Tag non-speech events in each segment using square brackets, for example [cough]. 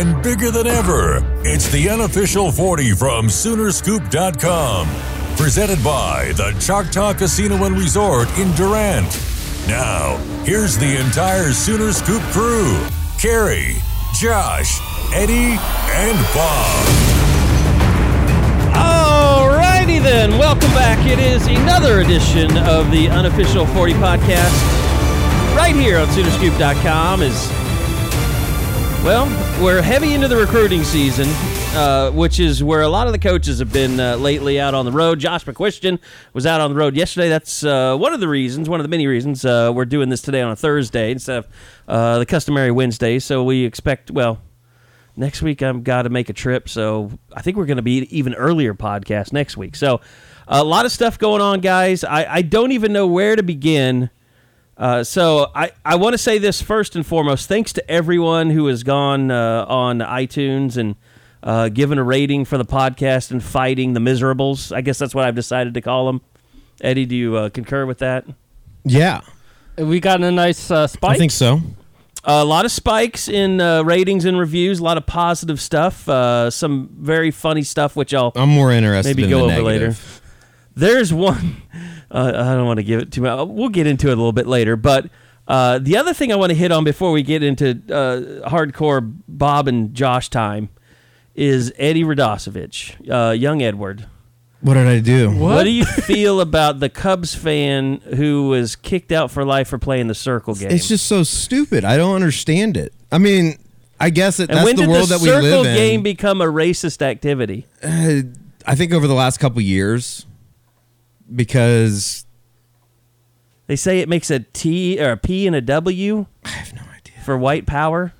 And bigger than ever. It's the unofficial 40 from Soonerscoop.com. Presented by the Choctaw Casino and Resort in Durant. Now, here's the entire Sooner Scoop crew Carrie, Josh, Eddie, and Bob. Alrighty then, welcome back. It is another edition of the unofficial 40 podcast. Right here on Soonerscoop.com is well, we're heavy into the recruiting season, uh, which is where a lot of the coaches have been uh, lately out on the road. Josh McCuistion was out on the road yesterday. That's uh, one of the reasons, one of the many reasons uh, we're doing this today on a Thursday instead of uh, the customary Wednesday. So we expect, well, next week I've got to make a trip. So I think we're going to be even earlier podcast next week. So a lot of stuff going on, guys. I, I don't even know where to begin. Uh, so I, I want to say this first and foremost. Thanks to everyone who has gone uh, on iTunes and uh, given a rating for the podcast and fighting the miserables. I guess that's what I've decided to call them. Eddie, do you uh, concur with that? Yeah, We got a nice uh, spike. I think so. a lot of spikes in uh, ratings and reviews. A lot of positive stuff. Uh, some very funny stuff, which I'll I'm more interested maybe in go the over later. There's one. Uh, I don't want to give it too much. We'll get into it a little bit later. But uh, the other thing I want to hit on before we get into uh, hardcore Bob and Josh time is Eddie Radosevich, uh, young Edward. What did I do? What? do you feel about the Cubs fan who was kicked out for life for playing the circle game? It's just so stupid. I don't understand it. I mean, I guess it, that's the world the that we live in. Has the Circle game become a racist activity? Uh, I think over the last couple years, because They say it makes a T or a P and a W I have no idea. for white power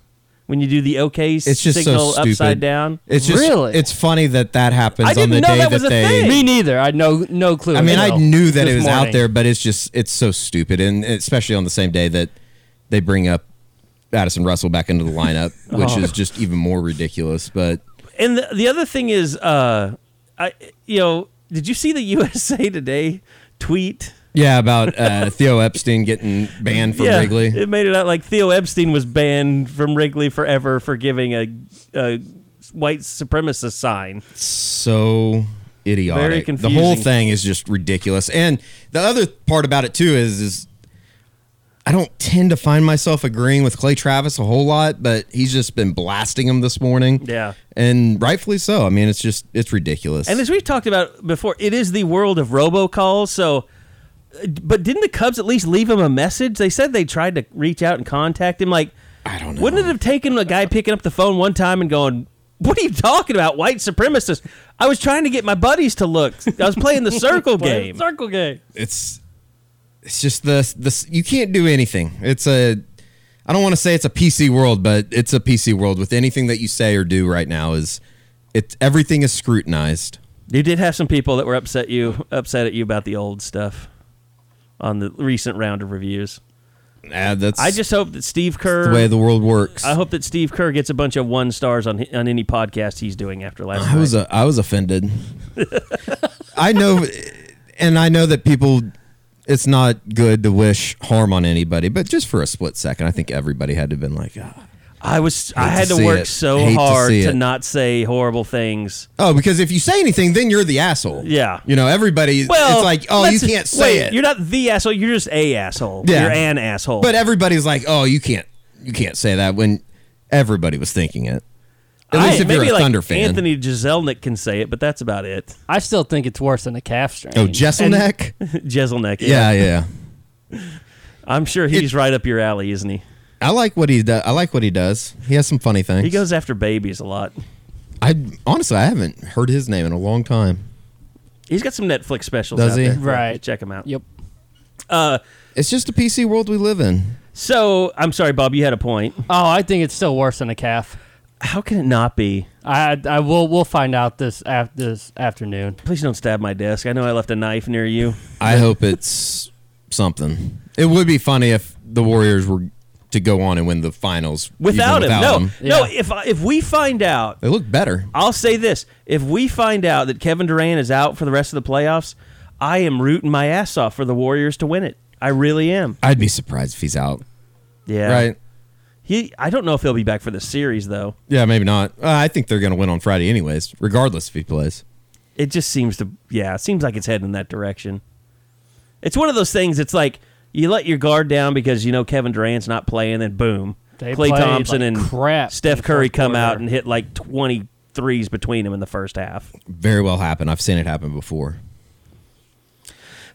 when you do the OK It's just signal so stupid. upside down. It's just Really? it's funny that that happens I on didn't the know day that was a they. thing. Me neither. I had no no clue. I mean, I knew that it this was out there, but it's just it's so stupid, and especially on the same day that they bring up Addison Russell back into the lineup, [laughs] which Oh. is just even more ridiculous. But And the, the other thing is, uh, I you know, did you see the USA Today tweet? yeah, about uh, Theo Epstein getting banned from yeah, Wrigley. it made it out like Theo Epstein was banned from Wrigley forever for giving a, a white supremacist sign. so idiotic. Very The whole thing is just ridiculous. And the other part about it too is is I don't tend to find myself agreeing with Clay Travis a whole lot, but he's just been blasting him this morning. Yeah. And rightfully so. I mean, it's just it's ridiculous. And as we've talked about before, it is the world of robocalls. So, but didn't the Cubs at least leave him a message? They said they tried to reach out and contact him. Like, I don't know. wouldn't it have taken a guy picking up the phone one time and going, "What are you talking about, white supremacists?" I was trying to get my buddies to look. I was playing the [laughs] circle game. Circle game. it's it's just the this you can't do anything. It's a I don't want to say it's a PC world, but it's a PC world with anything that you say or do right now is it's everything is scrutinized. You did have some people that were upset you upset at you about the old stuff on the recent round of reviews. Uh, that's I just hope that Steve Kerr the way the world works. I hope that Steve Kerr gets a bunch of one stars on on any podcast he's doing after last I night. was a, I was offended. [laughs] I know, and I know that people. It's not good to wish harm on anybody, but just for a split second, I think everybody had to have been like, ah. I was I had to to, work it. so Hate hard see to, not say horrible things. oh, because if you say anything, then you're the asshole. Yeah. you know, everybody. Well, it's like, oh, you can't say wait, it. You're not the asshole. You're just a asshole. Yeah. You're an asshole. But everybody's like, oh, you can't, you can't say that when everybody was thinking it. At I- least if you're a like Thunder fan. Anthony Jeselnik can say it, but that's about it. I still think it's worse than a calf strain. oh, Jesselneck. [laughs] Jeselnik. yeah, yeah. [laughs] I'm sure he's right up your alley, isn't he? I like what he does. I like what he does. He has some funny things. He goes after babies a lot. I honestly, I haven't heard his name in a long time. He's got some Netflix specials. Does out he? there. Right. Check him out. Yep. Uh, It's just a PC world we live in. so I'm sorry, Bob. You had a point. Oh, I think it's still worse than a calf. How can it not be? I I will we'll find out this af- this afternoon. Please don't stab my desk. I know I left a knife near you. I hope it's something. It would be funny if the Warriors were to go on and win the finals even Without him, no, him. no. Yeah. If if we find out, They look better. I'll say this: if we find out that Kevin Durant is out for the rest of the playoffs, I am rooting my ass off for the Warriors to win it. I really am. I'd be surprised if he's out. Yeah. Right? He. I don't know if he'll be back for the series though. Yeah, maybe not. Uh, I think they're going to win on Friday, anyways, regardless if he plays. It just seems to. Yeah, it seems like it's heading in that direction. It's one of those things. It's like you let your guard down because you know Kevin Durant's not playing, then boom, They Klay Thompson like and crap Steph Curry first come out and hit like 20 threes between them in the first half. Very well happen. I've seen it happen before.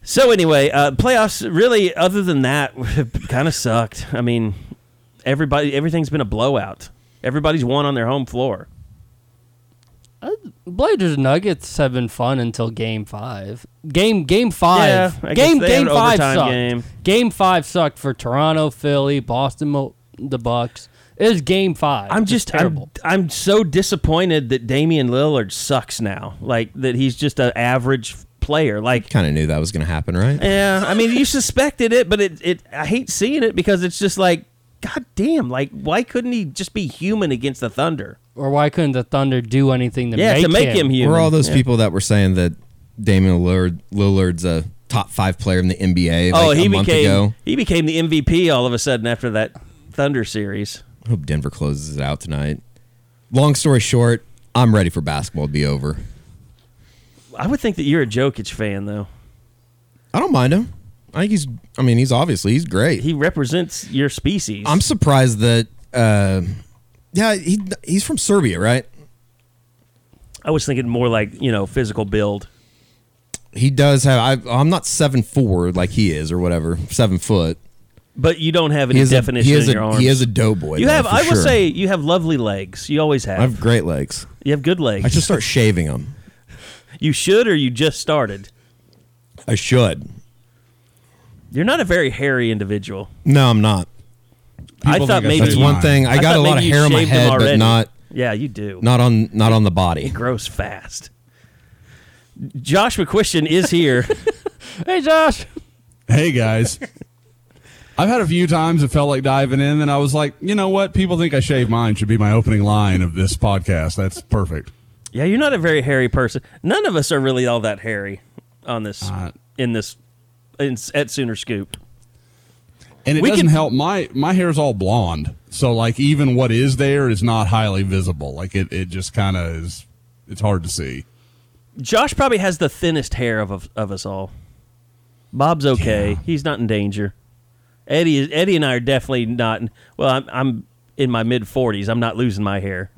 So anyway, uh, playoffs really, other than that, [laughs] kind of sucked. I mean, everybody, everything's been a blowout. Everybody's won on their home floor. Uh, Blazers Nuggets have been fun until Game Five. Game Game Five. Yeah, I guess game they Game Five overtime sucked. game. Game Five sucked for Toronto, Philly, Boston, the Bucks. It was Game Five. I'm It's just, I'm, terrible. I'm so disappointed that Damian Lillard sucks now. Like that, he's just an average player. Like Kind of knew that was going to happen, right? Yeah, I mean, you suspected it, but it, it I hate seeing it because it's just like, god damn, like why couldn't he just be human against the Thunder? or why couldn't the Thunder do anything to make him yeah, make to make him, him? human. We're all those Yeah. people that were saying that Damian Lillard, Lillard's a top five player in the NBA like oh, he a month became ago. he became the MVP all of a sudden after that Thunder series. I hope Denver closes it out tonight. Long story short, I'm ready for basketball to be over. I would think that you're a Jokic fan though. I don't mind him. I think he's. I mean, he's obviously he's great. He represents your species. I'm surprised that. Uh, yeah, he he's from Serbia, right? I was thinking more like you know physical build. He does have. I, I'm not seven four like he is or whatever, seven foot. But you don't have He any a, definition he is in your a, arms. he is a doughboy. you though, have. I will sure. say you have lovely legs. You always have. I have great legs. you have good legs. I should start shaving them. [laughs] you should, or you just started. I should. You're not a very hairy individual. No, I'm not. I thought maybe said That's one thing. I, I got a lot of hair on my head, but not Yeah, you do. not on not on the body. grows fast. Josh McCuistion is here. [laughs] Hey, Josh. Hey guys. I've had a few times it felt like diving in, and I was like, you know what? People think I shave mine should be my opening line of this podcast. That's perfect. yeah, you're not a very hairy person. None of us are really all that hairy on this Uh, in this in, at Sooner Scoop. And it We doesn't can- help. My my hair's all blonde, so like even what is there is not highly visible. Like it, it just kind of is. It's hard to see. Josh probably has the thinnest hair of of, us all. Bob's okay. Yeah. He's not in danger. Eddie is Eddie and I are definitely not. Well, I'm I'm in my mid 40s. I'm not losing my hair.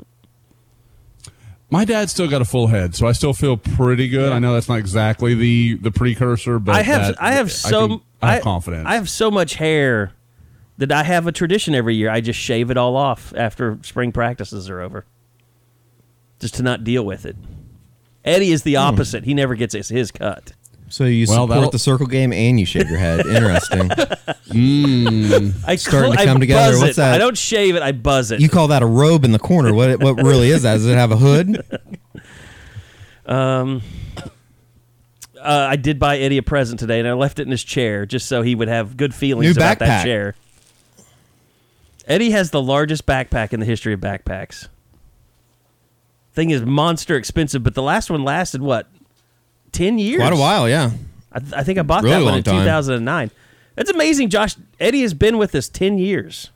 My dad's still got a full head, so I still feel pretty good. I know that's not exactly the the precursor, but I have that- I have so can- I have confidence. I have so much hair that I have a tradition every year. I just shave it all off after spring practices are over, just to not deal with it. Eddie is the Hmm. opposite. He never gets his, his cut. So you Well, that'll- support the circle game and you shave your head. [laughs] Interesting. I Starting to I come together. buzz What's it. that? I don't shave it. I buzz it. you call that a robe in the corner? What what really is that? Does it have a hood? [laughs] Um, uh, I did buy Eddie a present today, and I left it in his chair just so he would have good feelings New about that chair. Eddie has the largest backpack in the history of backpacks. Thing is monster expensive, but the last one lasted what, ten years? Quite a while, yeah. I, th- I think I bought Really that one long in time. 2009. That's amazing, Josh. Eddie has been with us ten years.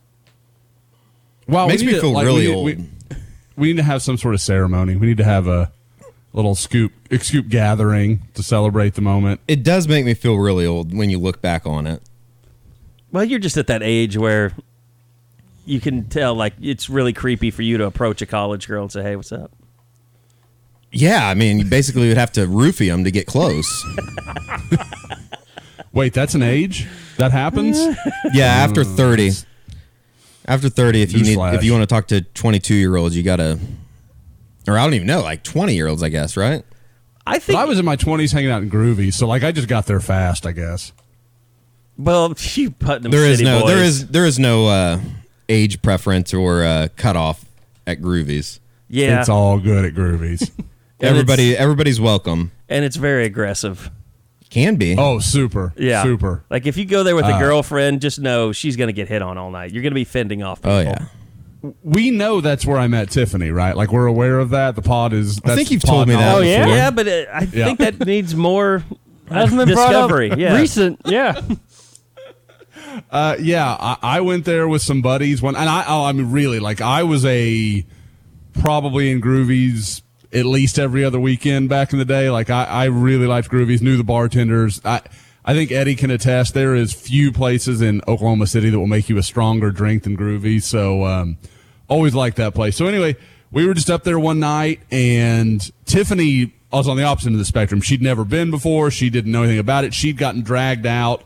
Wow, Makes me to- feel like, really we need, old. We, we need to have some sort of ceremony. We need to have a little scoop scoop gathering to celebrate the moment. It does make me feel really old when you look back on it. Well, you're just at that age where you can tell, like, it's really creepy for you to approach a college girl and say, "Hey, what's up?" Yeah, I mean, you basically would have to roofie them to get close. [laughs] Wait, that's an age that happens. [laughs] yeah, after thirty. After 30, if you need, Newsflash. if you want to talk to 22 year olds, you gotta, or I don't even know, like 20 year olds, I guess, right? I But think. I was in my 20s hanging out in Groovy, so like I just got there fast, I guess. well, [laughs] you Putnam There is City no, boys. there is, there is no uh, age preference or uh, cutoff at Groovies. Yeah, It's all good at Groovies. Everybody, everybody's welcome. and it's very aggressive. Can be. oh, super. Yeah, Super. Like if you go there with a Uh, girlfriend, just know she's gonna get hit on all night. You're gonna be fending off. People. Oh yeah. We know that's where I met Tiffany, right? Like we're aware of that. The pod is. I that's think you've pod told me that knowledge. Oh, yeah? Yeah, but uh, I Yeah. think that needs more [laughs] Hasn't been brought up discovery. Yeah, recent. Yeah. [laughs] Uh, yeah, I, I went there with some buddies when, and I, oh, I mean, really, like I was a probably in Groovies at least every other weekend back in the day. Like I, I really liked Groovies, knew the bartenders. I, I think Eddie can attest. There is few places in Oklahoma City that will make you a stronger drink than Groovies. So, um, always liked that place. So anyway, we were just up there one night and Tiffany was on the opposite end of the spectrum. She'd never been before. She didn't know anything about it. She'd gotten dragged out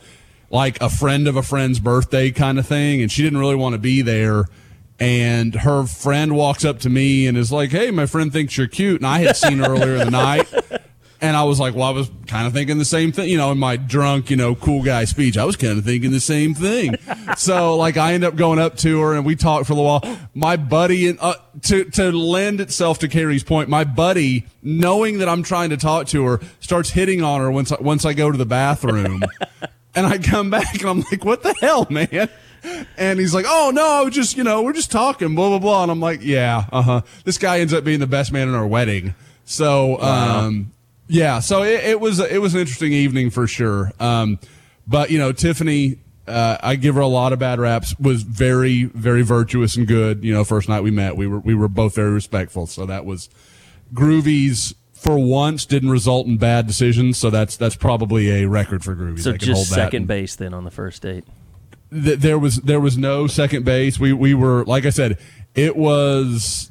like a friend of a friend's birthday kind of thing, and she didn't really want to be there. And her friend walks up to me and is like, "Hey, my friend thinks you're cute." And I had seen her earlier in the night, [laughs] and I was like, "Well, I was kind of thinking the same thing." You know, in my drunk, you know, cool guy speech, I was kind of thinking the same thing. [laughs] so, like, I end up going up to her and we talked for a little while. My buddy, and uh, to to lend itself to Carrie's point, my buddy, knowing that I'm trying to talk to her, starts hitting on her once I, once I go to the bathroom. [laughs] And I come back and I'm like, what the hell, man? And he's like, oh, no, I was just, you know, we're just talking, blah, blah, blah. And I'm like, yeah, uh huh. This guy ends up being the best man in our wedding. So, um, yeah, so it, it was, it was an interesting evening for sure. Um, but, you know, Tiffany, uh, I give her a lot of bad raps, was very, very virtuous and good. You know, first night we met, we were, we were both very respectful. So that was, Groovies for once didn't result in bad decisions, so that's that's probably a record for Groovies. so They can hold just second and- base then on the first date. Th- there was there was no second base. We we were like I said, it was.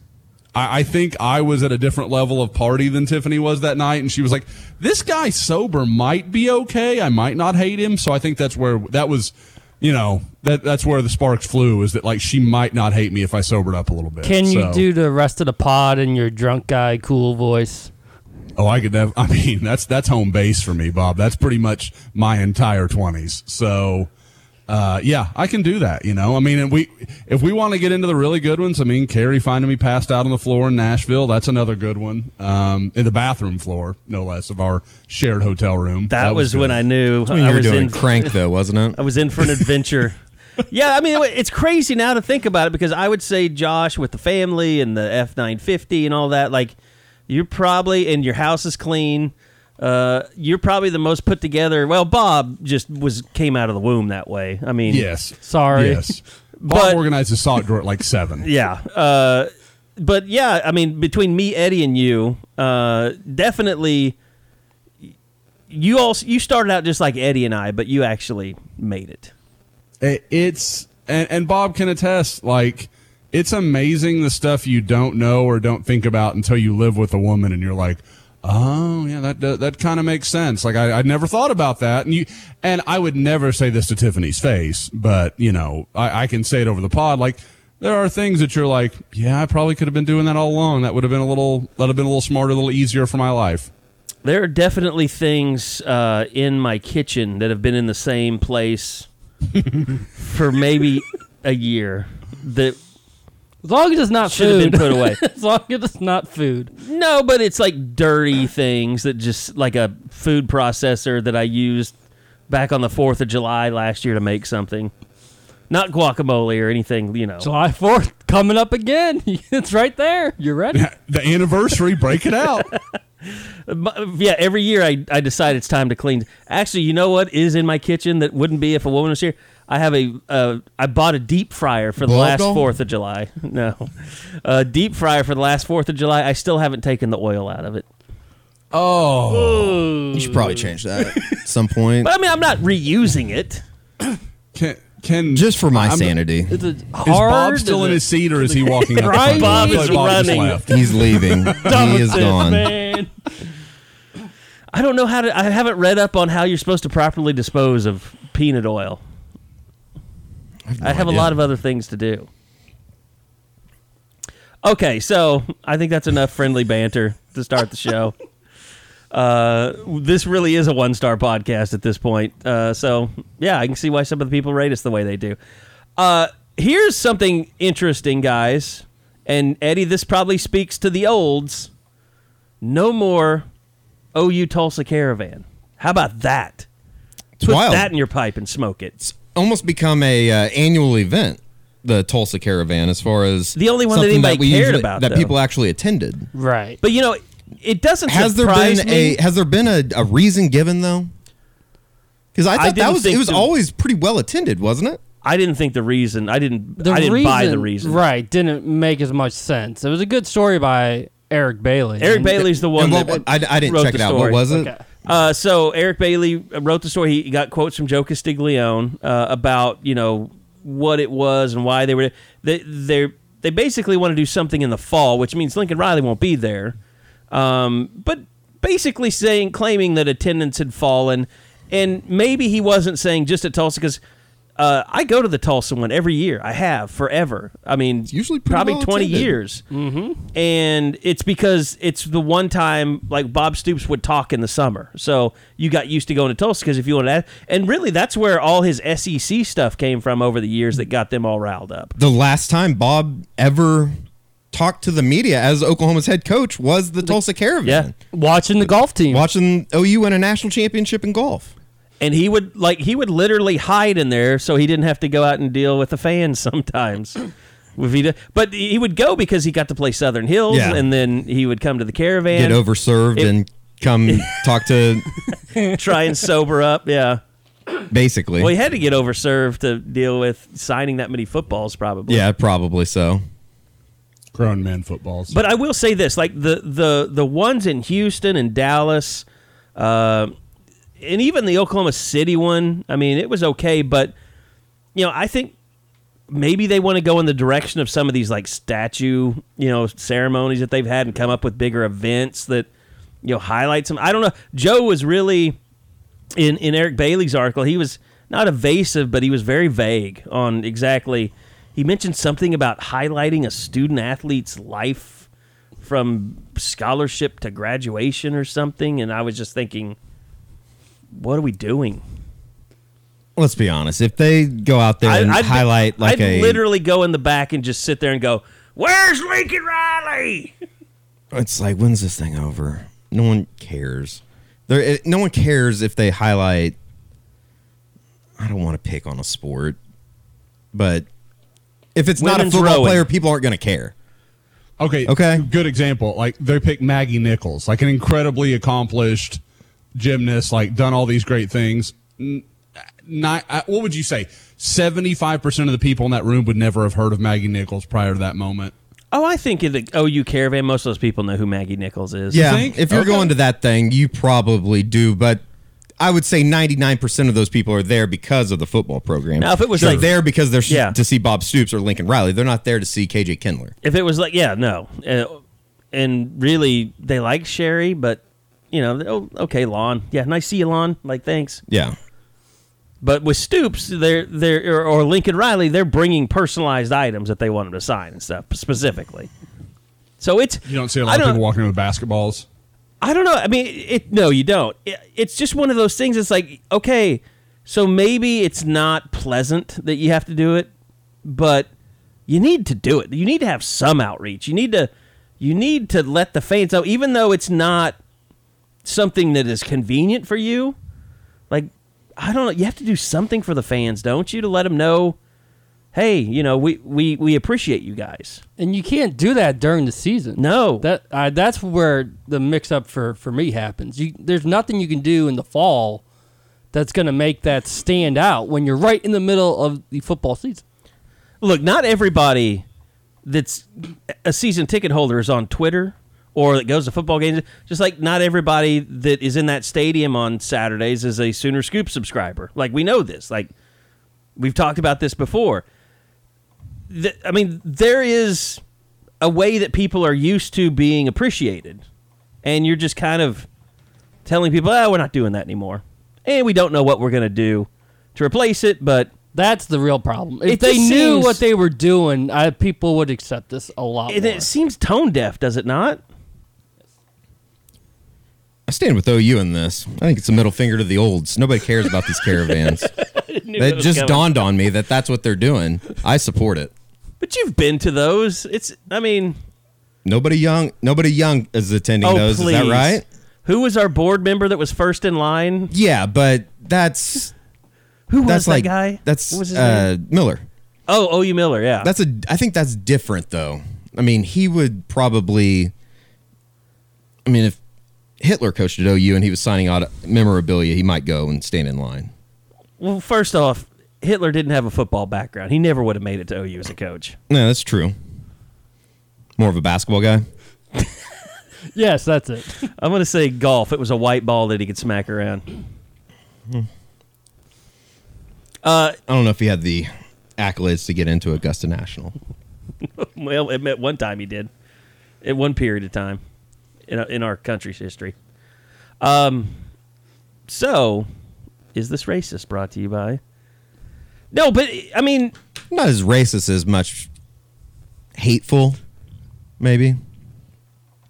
I, I think I was at a different level of party than Tiffany was that night, and she was like, "This guy sober might be okay. I might not hate him." So I think that's where that was. You know that that's where the sparks flew. Is that like she might not hate me if I sobered up a little bit? Can you do the rest of the pod in your drunk guy cool voice? Oh, I could never. [laughs] I mean, that's that's home base for me, Bob. That's pretty much my entire twenties. So, uh, yeah, I can do that. You know, I mean, and we if we want to get into the really good ones, I mean, Carrie finding me passed out on the floor in Nashville. That's another good one. Um, in the bathroom floor, no less, of our shared hotel room. That, was, when. I knew When I were was doing in crank though, wasn't it? [laughs] I was in for an adventure. [laughs] yeah, I mean it's crazy now to think about it because I would say Josh with the family and the F nine fifty and all that. Like you're probably and your house is clean. Uh, you're probably the most put together. Well, Bob just was came out of the womb that way. I mean, Yes. Sorry. Yes. [laughs] Bob But- organized a sock drawer at like seven. [laughs] Yeah. Uh, but yeah, I mean, between me, Eddie, and you, uh, definitely, you all you started out just like Eddie and I, but you actually made it. It- it's and, and Bob can attest like it's amazing the stuff you don't know or don't think about until you live with a woman and you're like oh yeah that that, that kind of makes sense. Like I, I'd never thought about that. And you and I would never say this to Tiffany's face but you know I, I can say it over the pod. Like there are things that you're like yeah I probably could have been doing that all along. That would have been a little that have been a little smarter a little easier for my life. There are definitely things uh, in my kitchen that have been in the same place [laughs] for maybe a year that As long as it's not should have food. been put away. [laughs] as long as it's not food. No, but it's like dirty things that just like a food processor that I used back on the 4th of July last year to make something. Not guacamole or anything, you know. July 4th coming up again. [laughs] it's right there. You're ready. [laughs] the anniversary break it out yeah, every year I, I decide it's time to clean. Actually, you know what is in my kitchen that wouldn't be if a woman was here? I have a uh, I bought a deep fryer for the Blow last doll? Fourth of July. [laughs] No, a deep fryer for the last Fourth of July. I still haven't taken the oil out of it. oh You should probably change that at some point. But I mean, I'm not reusing it. can can Just for my I'm- sanity. Is it Is hard? Bob still Is in his seat, or is he [laughs] walking up? Right? front? Bob Looks is like just running. left. He's leaving. [laughs] he is gone. Man. I don't know how to. I haven't read up on how you're supposed to properly dispose of peanut oil. I have a lot of other things to do. Okay, so I think that's enough friendly banter to start the show. [laughs] Uh, this really is a one star podcast at this point. Uh, so, yeah, I can see why some of the people rate us the way they do. Uh, here's something interesting, guys. And Eddie, this probably speaks to the olds. No more OU Tulsa Caravan. How about that? Put wild. that in your pipe and smoke it. Almost become a uh, annual event. The Tulsa Caravan, as far as The only one that something anybody we cared usually- about, that though. people actually attended. Right. But you know, it doesn't Has there been me. a has there been a, a reason given though? Because I thought that was it was the- always pretty well attended, wasn't it? I didn't think the reason. I didn't. The I didn't reason, buy the reason. Right. Didn't make as much sense. It was a good story by Eric Bailey. Eric And- Bailey's the one what, that I, I didn't wrote check the it out. story. What was it? Okay. Uh, so Eric Bailey wrote the story. He got quotes from Joe Castiglione uh, about you know what it was and why they were. They they they basically want to do something in the fall, which means Lincoln Riley won't be there. Um, but basically saying claiming that attendance had fallen, and maybe he wasn't saying just at Tulsa because. Uh, I go to the Tulsa one every year. I have forever. I mean, usually pretty probably well twenty attended. years, mm-hmm. and it's because it's the one time like Bob Stoops would talk in the summer, so you got used to going to Tulsa because if you want to, and really that's where all his SEC stuff came from over the years that got them all riled up. The last time Bob ever talked to the media as Oklahoma's head coach was the Tulsa Caravan. Yeah. watching the golf team. Watching OU win a national championship in golf. And he would like he would literally hide in there so he didn't have to go out and deal with the fans [laughs] sometimes. If he did- but he would go because he got to play Southern Hills, Yeah. and then he would come to the caravan, Get overserved it- and come [laughs] talk to [laughs] try and sober up. Yeah, basically. well, he had to get overserved to deal with signing that many footballs, probably. yeah, probably so. Grown men footballs. But I will say this: like the the the ones in Houston and Dallas, uh, and even the Oklahoma City one. I mean, it was okay, but you know, I think maybe they want to go in the direction of some of these like statue, you know, ceremonies that they've had and come up with bigger events that you know highlight some. I don't know. Joe was really in in Eric Bailey's article. He was not evasive, but he was very vague on exactly. He mentioned something about highlighting a student athlete's life from scholarship to graduation or something, and I was just thinking, what are we doing? Let's be honest. If they go out there and I'd- highlight like I'd a literally go in the back and just sit there and go, "Where's Lincoln Riley?" it's like when's this thing over? No one cares. There, no one cares if they highlight. I don't want to pick on a sport, but if it's not a football rowing. player, people aren't going to care. Okay. Okay. Good example. Like they pick Maggie Nichols, like an incredibly accomplished gymnast, like done all these great things. Not, uh, what would you say? Seventy-five percent of the people in that room would never have heard of Maggie Nichols prior to that moment. Oh, I think in the OU caravan, most of those people know who Maggie Nichols is. Yeah, think? if you're Okay. going to that thing, you probably do, but. I would say 99% of those people are there because of the football program. Now, if it was They're like- there because they're Yeah. to see Bob Stoops or Lincoln Riley. They're not there to see KJ Kindler. If it was like, yeah, no, uh, and really they like Sherri, but you know, oh, okay, Lon, yeah, nice to see you, Lon. Like, thanks. Yeah. But with Stoops, they're they're or, or Lincoln Riley, they're bringing personalized items that they want him to sign and stuff specifically. So it's You don't see a lot of people walking in with basketballs. I don't know. I mean, it. No, you don't. It, it's just one of those things. It's like, okay, so maybe it's not pleasant that you have to do it, but you need to do it. You need to have some outreach. You need to, you need to let the fans know, even though it's not something that is convenient for you. Like, I don't know. You have to do something for the fans, don't you, to let them know, hey, you know, we we we appreciate you guys. and you can't do that during the season. No, That uh, that's where the mix up for, for me happens. You, there's nothing you can do in the fall that's going to make that stand out when you're right in the middle of the football season. look, not everybody that's a season ticket holder is on Twitter or that goes to football games. Just like not everybody that is in that stadium on Saturdays is a Sooner Scoop subscriber. Like we know this. Like we've talked about this before. Th- I mean, there is a way that people are used to being appreciated, and you're just kind of telling people, "Oh, we're not doing that anymore," and we don't know what we're going to do to replace it, but That's the real problem. If It they knew seems- what they were doing, I, people would accept this a lot And more. it seems tone deaf, does it not? I stand with OU in this. I think it's a middle finger to the olds. Nobody cares about these caravans. [laughs] It just dawned on me that that's what they're doing. I support it. But you've been to those. It's. I mean, Nobody young, nobody young is attending oh those. please. Is that right? Who was our board member that was first in line? Yeah, but that's Who was that's that like guy? that's What was his uh? Miller. Oh, OU Miller. Yeah. That's a. I think that's different though. I mean, he would probably. I mean, if Hitler coached at OU and he was signing out memorabilia, he might go and stand in line. well, first off, Hitler didn't have a football background. He never would have made it to OU as a coach. No, that's true. More of a basketball guy. [laughs] yes, that's it. [laughs] I'm going to say golf. It was a white ball that he could smack around. Uh, I don't know if he had the accolades to get into Augusta National. [laughs] well, at one time he did. At one period of time in, in our country's history. Um, so, is this racist brought to you by? No, but I mean, Not as racist as much hateful, maybe.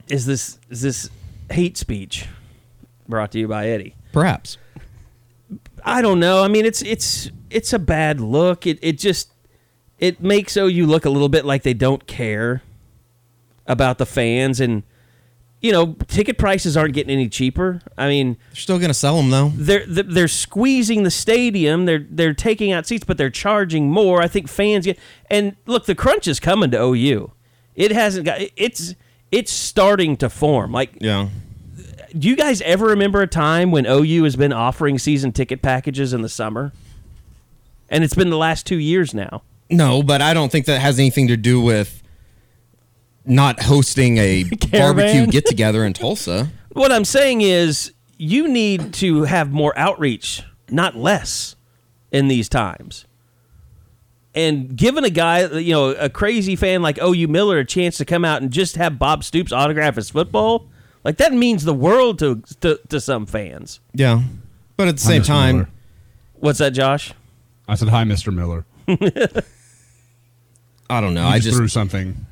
is this is this hate speech brought to you by Eddie? Perhaps. I don't know. I mean, it's it's it's a bad look. It it just it makes OU look a little bit like they don't care about the fans and you know, ticket prices aren't getting any cheaper. I mean, They're still going to sell them though. they're they're squeezing the stadium. They're they're taking out seats, but they're charging more. I think fans get and look, the crunch is coming to OU. It hasn't got it's it's starting to form. Like, Yeah. do you guys ever remember a time when OU has been offering season ticket packages in the summer? And it's been the last two years now. No, but I don't think that has anything to do with not hosting a [laughs] barbecue get together in Tulsa. [laughs] What I'm saying is, you need to have more outreach, not less, in these times. And giving a guy, you know, a crazy fan like OU Miller a chance to come out and just have Bob Stoops autograph his football, like that means the world to to, to some fans. Yeah. But at the same Mr. time, Miller. What's that, Josh? I said hi, Mr. Miller. [laughs] I don't know. You I just just threw something.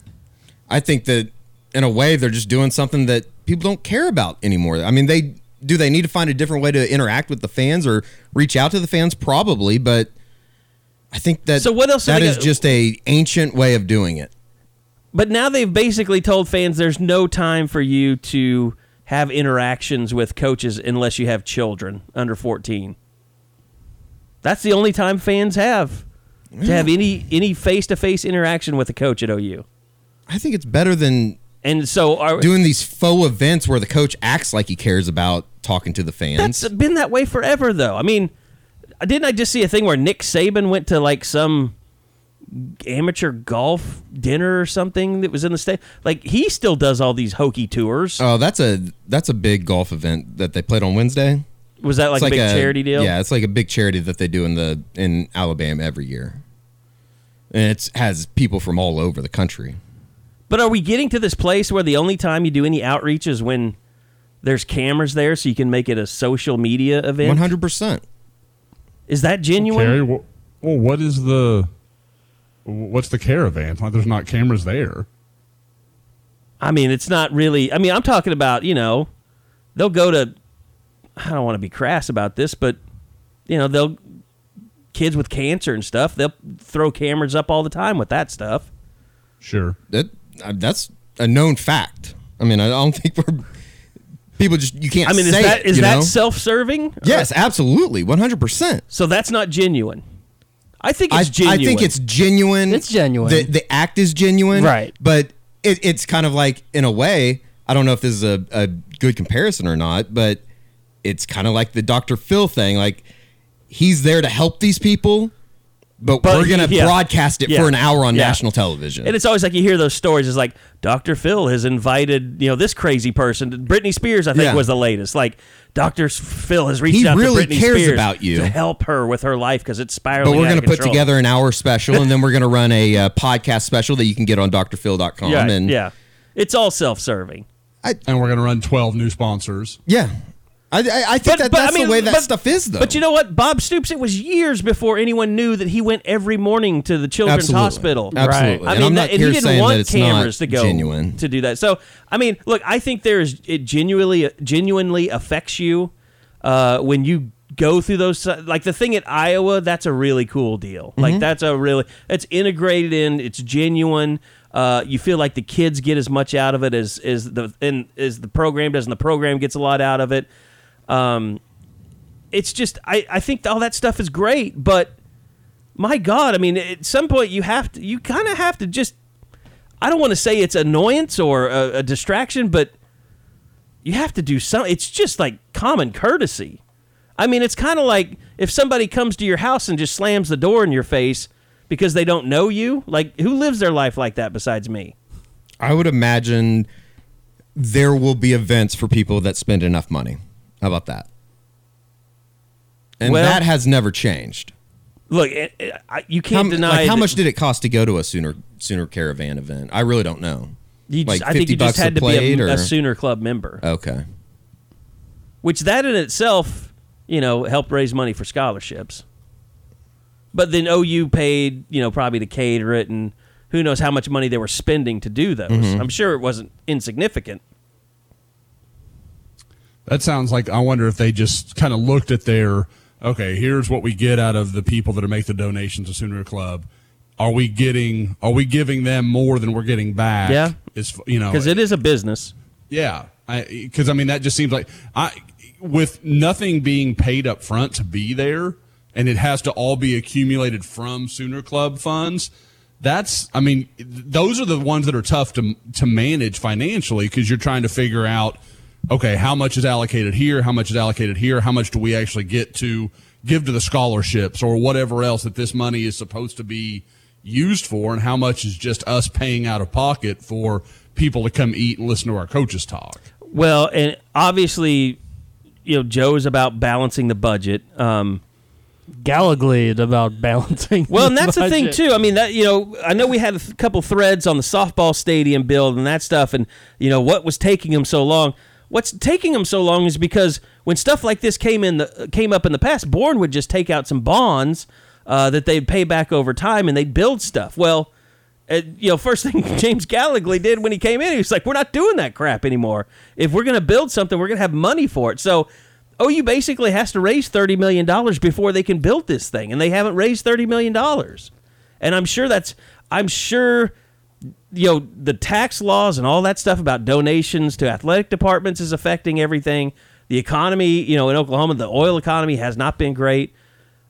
I think that in a way they're just doing something that people don't care about anymore. I mean, they do they need to find a different way to interact with the fans or reach out to the fans probably, but I think that So what else that is gonna- just a ancient way of doing it. But now they've basically told fans there's no time for you to have interactions with coaches unless you have children under 14. That's the only time fans have to have any any face-to-face interaction with a coach at OU. I think it's better than And so are, doing these faux events where the coach acts like he cares about talking to the fans. that's been that way forever though. I mean, didn't I just see a thing where Nick Saban went to like some amateur golf dinner or something that was in the state? Like he still does all these hokey tours. Oh, that's a that's a big golf event that they played on Wednesday. was that like, It's a big charity deal? Yeah, it's like a big charity that they do in the in Alabama every year, and it has people from all over the country. But are we getting to this place where the only time you do any outreach is when there's cameras there so you can make it a social media event? One hundred percent. Is that genuine? Carrie, wh- well, what is the what's the caravan? Like, there's not cameras there. I mean, it's not really. I mean, I'm talking about, you know, they'll go to, I don't want to be crass about this, but, you know, they'll, kids with cancer and stuff, they'll throw cameras up all the time with that stuff. Sure. That that's a known fact. I mean, I don't think we're people just you can't. I mean, is say that it, is that know? self serving? Yes, absolutely, one hundred percent. So that's not genuine. I think I, it's genuine. I think it's genuine. It's genuine. The, the act is genuine. Right. But it, it's kind of like, in a way, I don't know if this is a, a good comparison or not, but it's kind of like the Dr. Phil thing. Like, he's there to help these people, but, But we're going to yeah. broadcast it Yeah. for an hour on Yeah. national television. And it's always like you hear those stories. It's like Dr. Phil has invited, you know, this crazy person. Britney Spears, I think, Yeah. was the latest. Like Dr. Phil has reached He out really to Britney cares Spears about you. to help her with her life because it's spiraling. but we're going going to put together an hour special, and then we're going to run a uh, [laughs] podcast special that you can get on drphil.com. Yeah, and yeah. It's all self-serving. And we're going to run 12 new sponsors. Yeah. I, I, I think that that's the way that but- stuff is, though. But you know what? Bob Stoops, it was years before anyone knew that he went every morning to the Children's Absolutely. Hospital. Absolutely. I And mean, that- and he didn't want cameras to go genuine. to do that. So, I mean, look, I think there's it genuinely genuinely affects you uh, when you go through those. Like the thing at Iowa, that's a really cool deal. Mm-hmm. Like that's a really it's integrated in. It's genuine. Uh, you feel like the kids get as much out of it as as the and as the program does, and the program gets a lot out of it. Um, it's just I, I think all that stuff is great, but my God, I mean, at some point you have to you kind of have to just I don't want to say it's annoyance or a, a distraction, but you have to do something. It's just like common courtesy. I mean, it's kind of like if somebody comes to your house and just slams the door in your face because they don't know you. Like, who lives their life like that besides me? I would imagine there will be events for people that spend enough money. How about that? And Well- that has never changed. Look, it, it, I, you can't deny. like, how much did it cost to go to a Sooner Sooner Caravan event? I really don't know. You just, like I think 50 you just had to be a, or- a Sooner Club member. Okay. which that in itself, you know, helped raise money for scholarships. But then OU paid, you know, probably to cater it, and who knows how much money they were spending to do those. Mm-hmm. I'm sure it wasn't insignificant. That sounds like I wonder if they just kind of looked at their okay. Here's what we get out of the people that make the donations to Sooner Club. Are we getting? Are we giving them more than we're getting back? Yeah. is you know Because it is a business. Yeah, because I, mean that just seems like I, with nothing being paid up front to be there, and it has to all be accumulated from Sooner Club funds. That's, I mean, those are the ones that are tough to to manage financially because you're trying to figure out, okay, how much is allocated here, how much is allocated here, how much do we actually get to give to the scholarships or whatever else that this money is supposed to be used for, and how much is just us paying out of pocket for people to come eat and listen to our coaches talk. Well, and obviously, you know, Joe's about balancing the budget. Um, Gallogly about [laughs] balancing. Well, and that's the thing too. I mean, that you know, I know we had a th- couple threads on the softball stadium build and that stuff, and you know what was taking them so long. What's taking them so long is because when stuff like this came in the came up in the past, Boren would just take out some bonds uh, that they'd pay back over time, and they'd build stuff. Well, uh, you know, first [laughs] thing James Gallogly did when he came in, he was like, "We're not doing that crap anymore. If we're going to build something, we're going to have money for it." So. OU basically has to raise thirty million dollars before they can build this thing, and they haven't raised thirty million dollars. And I'm sure that's I'm sure you know the tax laws and all that stuff about donations to athletic departments is affecting everything. The economy, you know, in Oklahoma, the oil economy has not been great.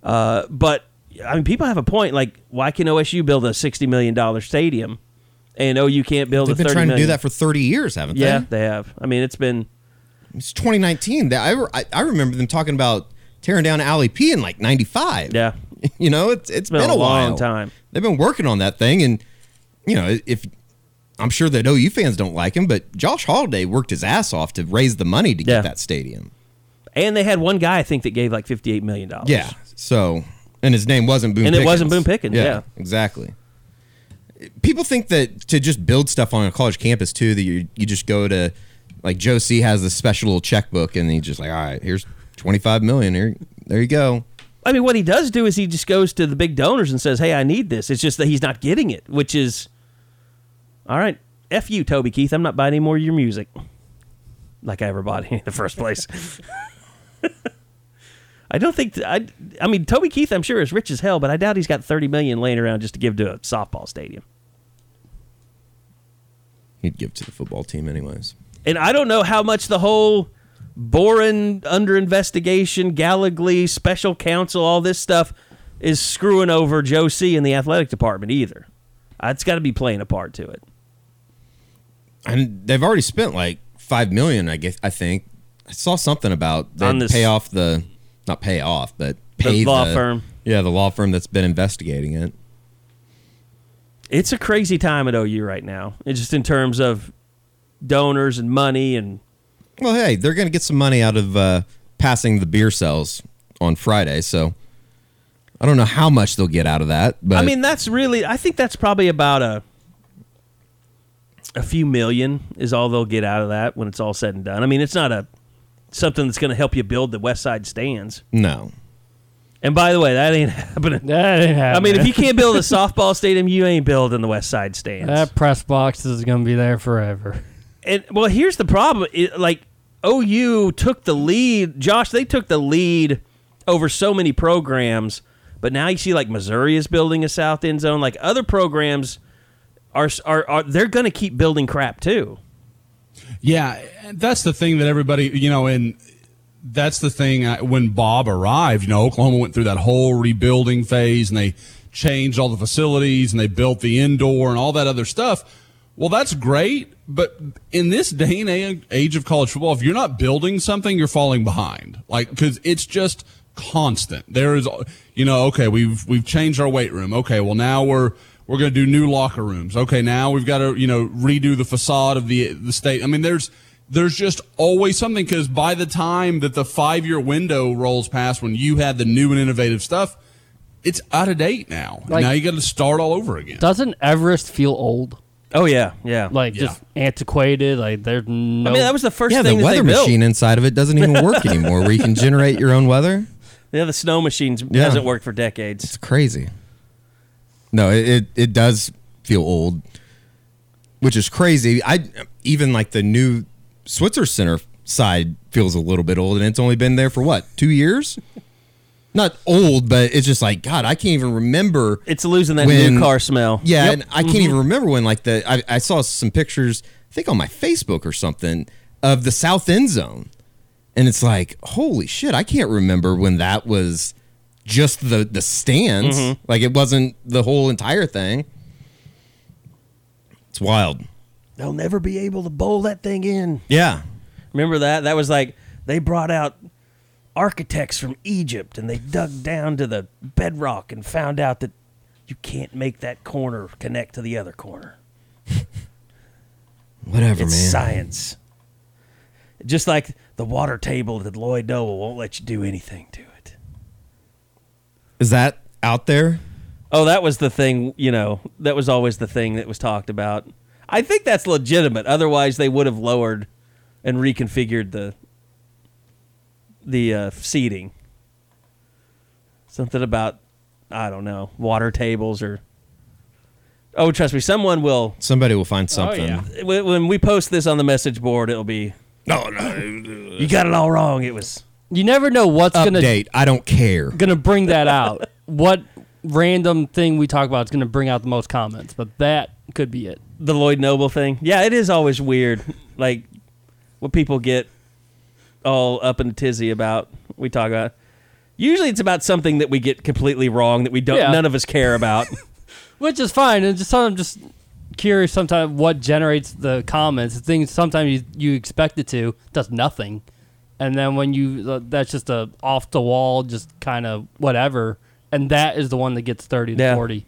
Uh, but I mean, people have a point. Like, why can OSU build a sixty million dollar stadium, and OU can't build They've a been thirty trying to do that for 30 years, haven't Yeah, they? Yeah, they have. I mean, it's been It's 2019. That- I, I, remember them talking about tearing down Allie P in like 95. yeah. [laughs] You know, it's it's been been, a a, long while. time. They've been working on that thing, and you know, if I'm sure that OU fans don't like him, but Josh Holliday worked his ass off to raise the money to Yeah. get that stadium. And they had one guy I think that gave like fifty eight million dollars. Yeah. So, and his name wasn't Boone. And it wasn't Boone Pickens, yeah. exactly. People think that to just build stuff on a college campus too, that you you just go to like Joe C has this special little checkbook, and he's just like, all right, here's 25 million. Here, there you go. I mean, what he does do is he just goes to the big donors and says, "Hey, I need this." It's just that he's not getting it, which is all right. F you, Toby Keith. I'm not buying any more of your music. Like I ever bought any [laughs] in the first place. [laughs] I don't think I. I mean, Toby Keith, I'm sure is rich as hell, but I doubt he's got 30 million laying around just to give to a softball stadium. He'd give to the football team anyways. And I don't know how much the whole Boren under investigation, Gallogly, special counsel, all this stuff is screwing over Joe C in the athletic department either. It's got to be playing a part to it. And they've already spent like five million. I guess I think I saw something about they On this- pay off the not pay off, but pay the law firm. Yeah, the law firm that's been investigating it. It's a crazy time at OU right now. It's just in terms of donors and money and Well, hey, they're going to get some money out of uh, passing the beer cells on Friday, so I don't know how much they'll get out of that. But I mean that's really I think that's probably about a a few million is all they'll get out of that when it's all said and done. I mean it's not a something that's going to help you build the West Side stands. No. And by the way, that ain't [laughs] happening. That ain't happening. I mean, if you can't build a softball stadium, you ain't building the West Side stands. that press box is gonna be there forever. and well, here's the problem. It, like OU took the lead. Josh, they took the lead over so many programs, but now you see like Missouri is building a South End Zone. Like other programs are are, are they're going to keep building crap too. Yeah, that's the thing that everybody, you know, and that's the thing uh, when Bob arrived, you know, Oklahoma went through that whole rebuilding phase and they changed all the facilities and they built the indoor and all that other stuff. Well, that's great, but in this day and age of college football, if you're not building something, you're falling behind. Like because it's just constant. There is, you know, okay, we've we've changed our weight room. Okay, well now we're we're going to do new locker rooms. Okay, now we've got to you know redo the facade of the the state. I mean, there's there's just always something because by the time that the five year window rolls past when you had the new and innovative stuff, it's out of date now. Like- now you got to start all over again. Doesn't Everest feel old? Oh yeah, yeah. Like just antiquated? Like there's no. I mean, that was the first Yeah, the thing that weather they built. machine inside of it doesn't even work anymore, where you can [laughs] generate your own weather. Yeah, the snow machines Yeah. hasn't worked for decades. It's crazy. No, it, it it does feel old, which is crazy. I even like the new Switzer Center side feels a little bit old, and it's only been there for what two years. Not old, but it's just like God. I can't even remember. It's losing that When- new car smell. Yeah, Yep. and I can't even mm-hmm. remember when like the I, I saw some pictures, I think on my Facebook or something, of the South End Zone, and it's like holy shit, I can't remember when that was just the the stands, mm-hmm. like it wasn't the whole entire thing. It's wild. They'll never be able to bowl that thing in. Yeah, Remember that? That was like they brought out architects from Egypt and they dug down to the bedrock and found out that you can't make that corner connect to the other corner. [laughs] whatever, It's man. science. Just like the water table that Lloyd Noble won't let you do anything to it. Is that out there? Oh, that was the thing, you know, that was always the thing that was talked about. I think that's legitimate. Otherwise, they would have lowered and reconfigured the the uh, seating. Something about I don't know, water tables or Oh, trust me, someone will Somebody will find something. yeah. when when we post this on the message board, it'll be No, no. you got it all wrong. It was you never know what's gonna Update. I don't care. gonna bring that out. [laughs] what random thing we talk about is gonna bring out the most comments? But that could be it. the Lloyd Noble thing. Yeah, it is always weird. Like what people get all up in a tizzy about. We talk about. Usually, it's about something that we get completely wrong that we don't. Yeah. None of us care about. [laughs] which is fine. And just I'm just curious sometimes what generates the comments. The things sometimes you, you expect it to does nothing, and then when you uh, that's just a off the wall, just kind of whatever, and that is the one that gets thirty to Yeah. forty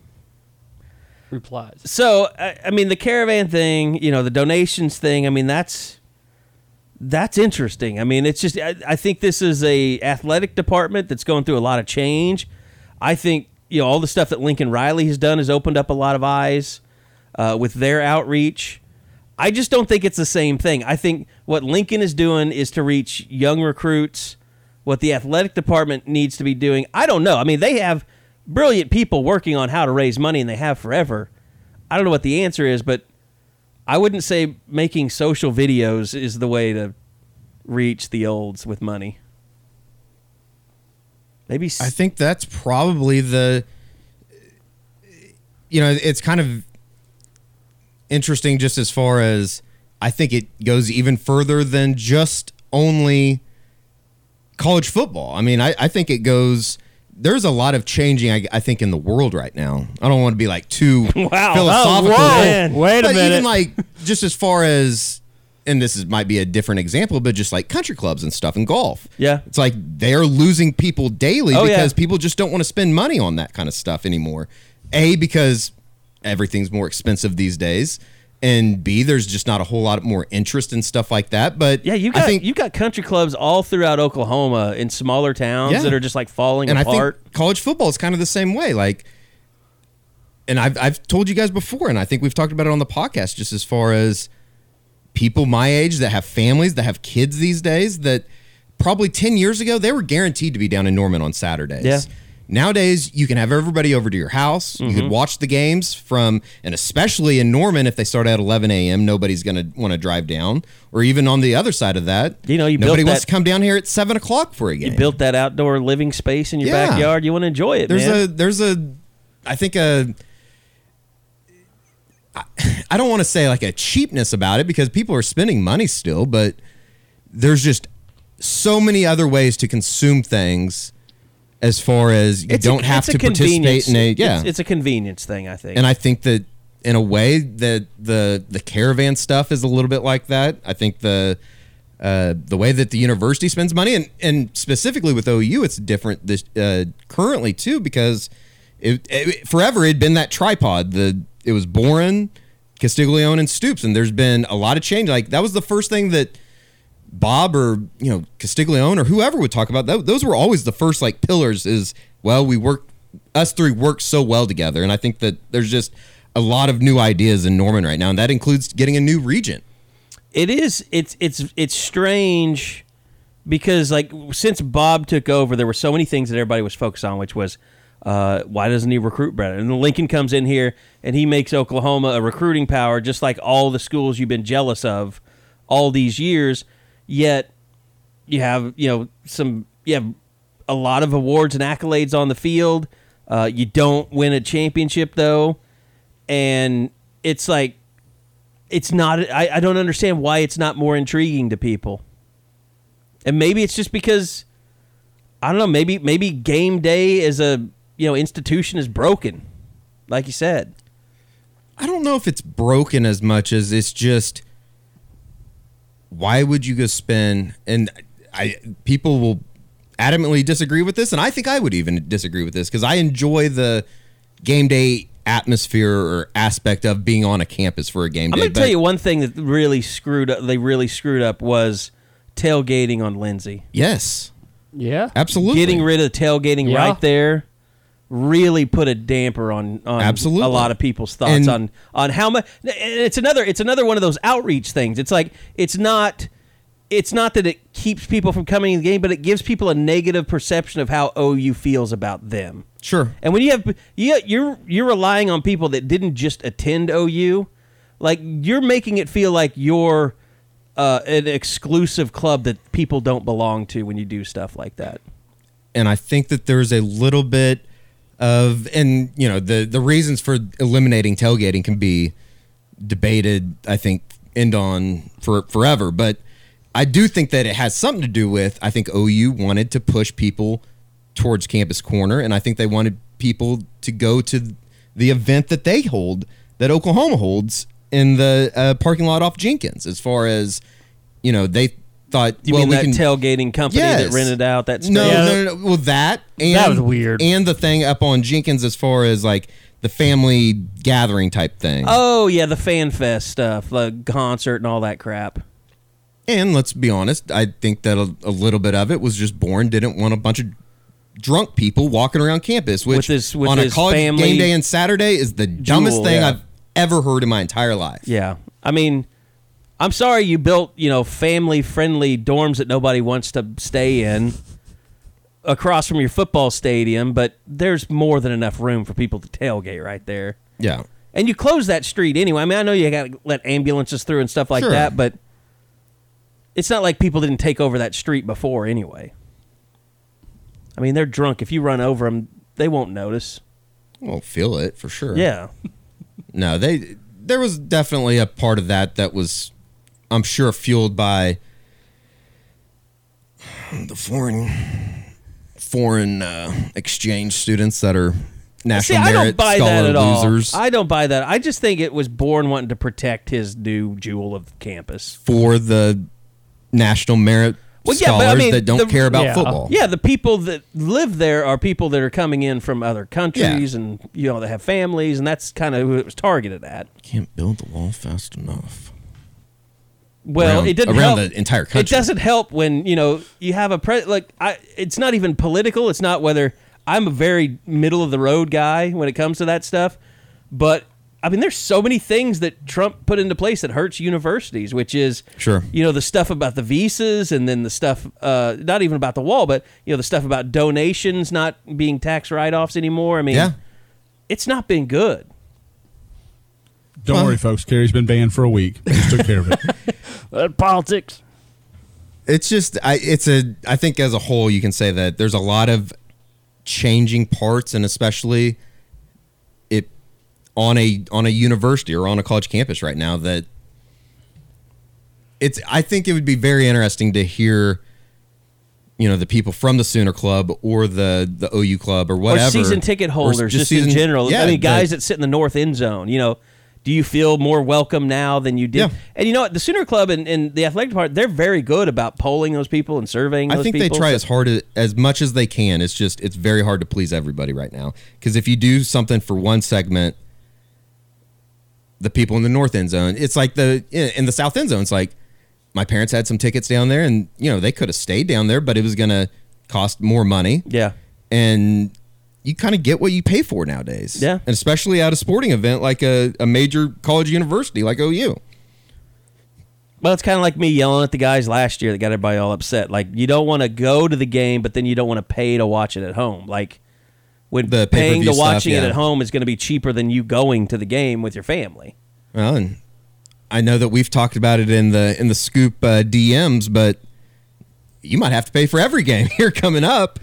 replies. so, I, I mean, the caravan thing. You know, the donations thing. I mean, that's that's interesting. I mean, it's just. I, I think this is a athletic department that's going through a lot of change. I think you know all the stuff that Lincoln Riley has done has opened up a lot of eyes uh, with their outreach. I just don't think it's the same thing. I think what Lincoln is doing is to reach young recruits. What the athletic department needs to be doing, I don't know. I mean, they have brilliant people working on how to raise money, and they have forever. I don't know what the answer is, but I wouldn't say making social videos is the way to reach the olds with money. Maybe s- I think that's probably the you know, it's kind of interesting just as far as I think it goes even further than just only college football. I mean, I, I think it goes there's a lot of changing I, I think in the world right now. I don't want to be like too [laughs] Wow. Oh, philosophical. Oh. Man. Wait a but minute. Even like just as far as and this is might be a different example, but just like country clubs and stuff and golf. Yeah. It's like they're losing people daily Oh, yeah. because people just don't want to spend money on that kind of stuff anymore. A because everything's more expensive these days. And B, there's just not a whole lot more interest in stuff like that. But yeah, you I got think, you got country clubs all throughout Oklahoma in smaller towns Yeah. that are just like falling and I apart. think college football is kind of the same way. Like, and I've I've told you guys before, and I think we've talked about it on the podcast, just as far as people my age that have families that have kids these days that probably 10 years ago, they were guaranteed to be down in Norman on Saturdays. Yeah. Nowadays, you can have everybody over to your house. You Mm-hmm. could watch the games from, and especially in Norman, if they start at 11 a.m., nobody's going to want to drive down. Or even on the other side of that, You know, you built nobody wants that- to come down here at 7 o'clock for a game. You built that outdoor living space in your Yeah. backyard. You want to enjoy it, there's man. a there's a I think a I- [laughs] I don't want to say like a cheapness about it because people are spending money still, but there's just so many other ways to consume things as far as you It's don't have to participate in a yeah. It's, it's a convenience thing, I think. and I think that in a way that the the caravan stuff is a little bit like that. I think the uh, the way that the university spends money and and specifically with OU, it's different this uh, currently too because it, it forever it had been that tripod. The it was Boren, Castiglione, and Stoops, and there's been a lot of change. Like that was the first thing that. Bob or you know Castiglione or whoever would talk about that. Those were always the first like pillars. Is well, we work us three work so well together, and I think that there's just a lot of new ideas in Norman right now, and that includes getting a new regent. it is it's it's it's strange because like since Bob took over, there were so many things that everybody was focused on, which was uh, why doesn't he recruit better? And Lincoln comes in here and he makes Oklahoma a recruiting power, just like all the schools you've been jealous of all these years. Yet you have you know some you have a lot of awards and accolades on the field. Uh, you don't win a championship though, and it's like it's not I, I don't understand why it's not more intriguing to people. And maybe it's just because i don't know maybe maybe game day as a you know institution is broken like you said. I don't know if it's broken as much as it's just why would you go spend and I people will adamantly disagree with this and I think I would even disagree with this because I enjoy the game day atmosphere or aspect of being on a campus for a game i'm going to tell you one thing that really screwed up they really screwed up was tailgating on Lindsey Yes, Yeah. absolutely. getting rid of the tailgating Yeah. right there really put a damper on, on Absolutely. a lot of people's thoughts And- on on how much it's another it's another one of those outreach things it's like it's not it's not that it keeps people from coming in the game but it gives people a negative perception of how OU feels about them Sure. and when you have you you're you're relying on people that didn't just attend OU like you're making it feel like you're uh, an exclusive club that people don't belong to when you do stuff like that and I think that there's a little bit of and you know the the reasons for eliminating tailgating can be debated I think end on for forever. But I do think that it has something to do with I think OU wanted to push people towards campus corner and I think they wanted people to go to the event that they hold that Oklahoma holds in the uh, parking lot off Jenkins as far as you know they thought You well mean we that can tailgating company that rented out that space? no, Yeah. no, no, no. Well, that and That was weird. And the thing up on Jenkins as far as like the family gathering type thing. Oh yeah, the fan fest stuff, the concert and all that crap. And let's be honest, I think that a, a little bit of it was just Boren didn't want a bunch of drunk people walking around campus, which With his- with on his a college family game day and Saturday is the dumbest thing yeah. I've ever heard in my entire life. Yeah, I mean, I'm sorry you built you know family friendly dorms that nobody wants to stay in across from your football stadium, but there's more than enough room for people to tailgate right there. Yeah. And you close that street anyway. I mean, I know you got to let ambulances through and stuff like Sure. that, but it's not like people didn't take over that street before anyway. I mean, they're drunk. If you run over them, they won't notice. Won't feel it for sure. Yeah. [laughs] No, they there was definitely a part of that that was I'm sure fueled by the foreign foreign uh, exchange students that are national See, I merit don't buy scholar that at losers all. I don't buy that. I just think it was Boren wanting to protect his new jewel of campus. for the national merit Well, yeah, but scholars I mean, that don't the- care about yeah. football. Yeah, the people that live there are people that are coming in from other countries, and you know they have families, and that's kind of who it was targeted at. Can't build the wall fast enough. Well, Around- it didn't around help. the entire It doesn't help when you know you have a pre like I. It's not even political. It's not whether I'm a very middle of the road guy when it comes to that stuff, but I mean, there's so many things that Trump put into place that hurts universities, which is Sure. you know, the stuff about the visas, and then the stuff uh, not even about the wall, but you know, the stuff about donations not being tax write offs anymore. I mean, Yeah. it's not been good. Don't Well- worry, folks. Kerry's been banned for a week. We just took care of it. [laughs] Uh, politics. It's just I it's a I think as a whole you can say that there's a lot of changing parts and especially it on a on a university or on a college campus right now that it's I think it would be very interesting to hear you know the people from the Sooner Club or the the OU Club or whatever or season ticket holders, just, in season- general. Yeah, I mean, guys the- that sit in the north end zone. You know, do you feel more welcome now than you did? Yeah. And you know what? The Sooner Club and, and the athletic department, they're very good about polling those people and surveying. I think people. they try as hard as, as much as they can. It's just it's very hard to please everybody right now because if you do something for one segment, the people in the north end zone, it's like the in in the south end zone. It's like my parents had some tickets down there, and you know they could have stayed down there, but it was going to cost more money. Yeah. and you kind of get what you pay for nowadays. Yeah. and especially at a sporting event like a, a major college university like OU. Well, it's kind of like me yelling at the guys last year that got everybody all upset. Like, you don't want to go to the game, but then you don't want to pay to watch it at home. Like, when The paying to stuff, watching it at home is going to be cheaper than you going to the game with your family. Well, and I know that we've talked about it in the in the scoop uh, DMs, but you might have to pay for every [laughs] game here coming up.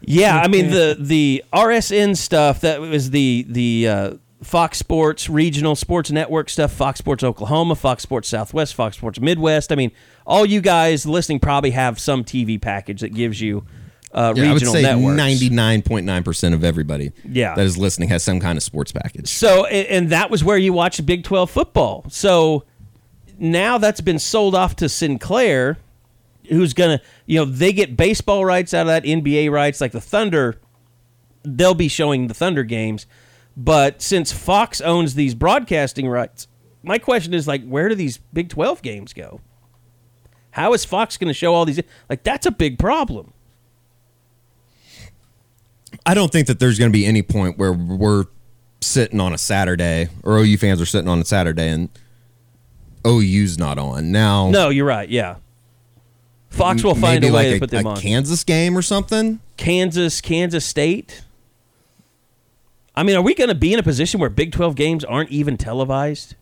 Yeah, I mean the the RSN stuff that was the the uh, Fox Sports regional sports network stuff, Fox Sports Oklahoma, Fox Sports Southwest, Fox Sports Midwest. I mean, all you guys listening probably have some TV package that gives you uh, Yeah, I would regional say networks. ninety nine point nine percent of everybody Yeah. that is listening has some kind of sports package. So, and, and that was where you watched Big 12 football. So now that's been sold off to Sinclair, who's going to, you know, they get baseball rights out of that, NBA rights, like the Thunder, they'll be showing the Thunder games. But since Fox owns these broadcasting rights, my question is like, where do these Big 12 games go? How is Fox going to show all these? Like, that's a big problem. I don't think that there's going to be any point where we're sitting on a Saturday or OU fans are sitting on a Saturday and OU's not on. Now, No, you're right. Yeah. Fox will find a way like to put them a on. Kansas game or something. Kansas, Kansas State. I mean, are we going to be in a position where Big 12 games aren't even televised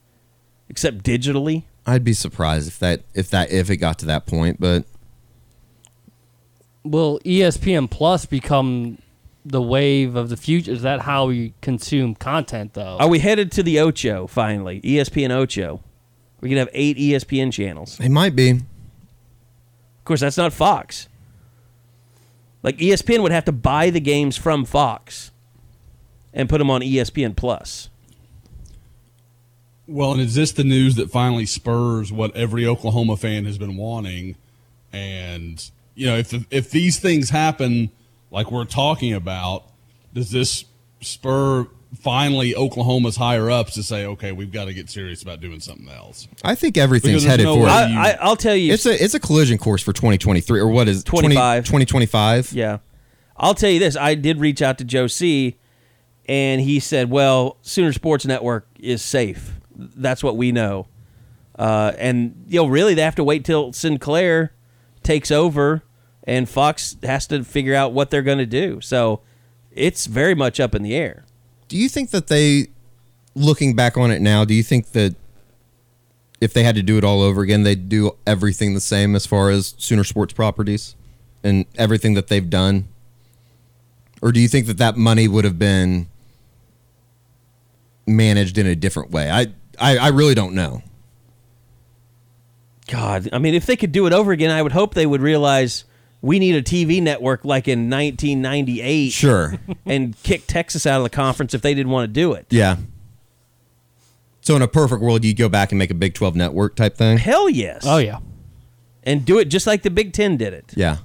except digitally? I'd be surprised if that if that if it got to that point, but Will ESPN Plus become the wave of the future? Is that how we consume content, though? Are we headed to the Ocho finally? ESPN Ocho. We're going to have eight ESPN channels. it might be. Of course, that's not Fox. Like ESPN would have to buy the games from Fox and put them on ESPN Plus. Well, and is this the news that finally spurs what every Oklahoma fan has been wanting? And you know, if if these things happen, like we're talking about, does this spur finally Oklahoma's higher ups to say, okay, we've got to get serious about doing something else? I think everything's headed no for it. I, I, I'll tell you. It's a it's a collision course for 2023 or what is it? 25. 2025. Yeah. I'll tell you this. I did reach out to Joe C, and he said, well, Sooner Sports Network is safe. That's what we know. Uh, and, you know, really, they have to wait till Sinclair takes over, and Fox has to figure out what they're going to do. So it's very much up in the air. Do you think that they looking back on it now, do you think that if they had to do it all over again, they'd do everything the same as far as Sooner Sports properties and everything that they've done? Or do you think that that money would have been managed in a different way? I I, I really don't know. God, I mean, if they could do it over again, I would hope they would realize we need a TV network like in 1998 Sure. [laughs] and kick Texas out of the conference if they didn't want to do it. yeah. So in a perfect world, you'd go back and make a Big 12 network type thing? Hell yes. oh yeah. and do it just like the Big Ten did it. Yeah.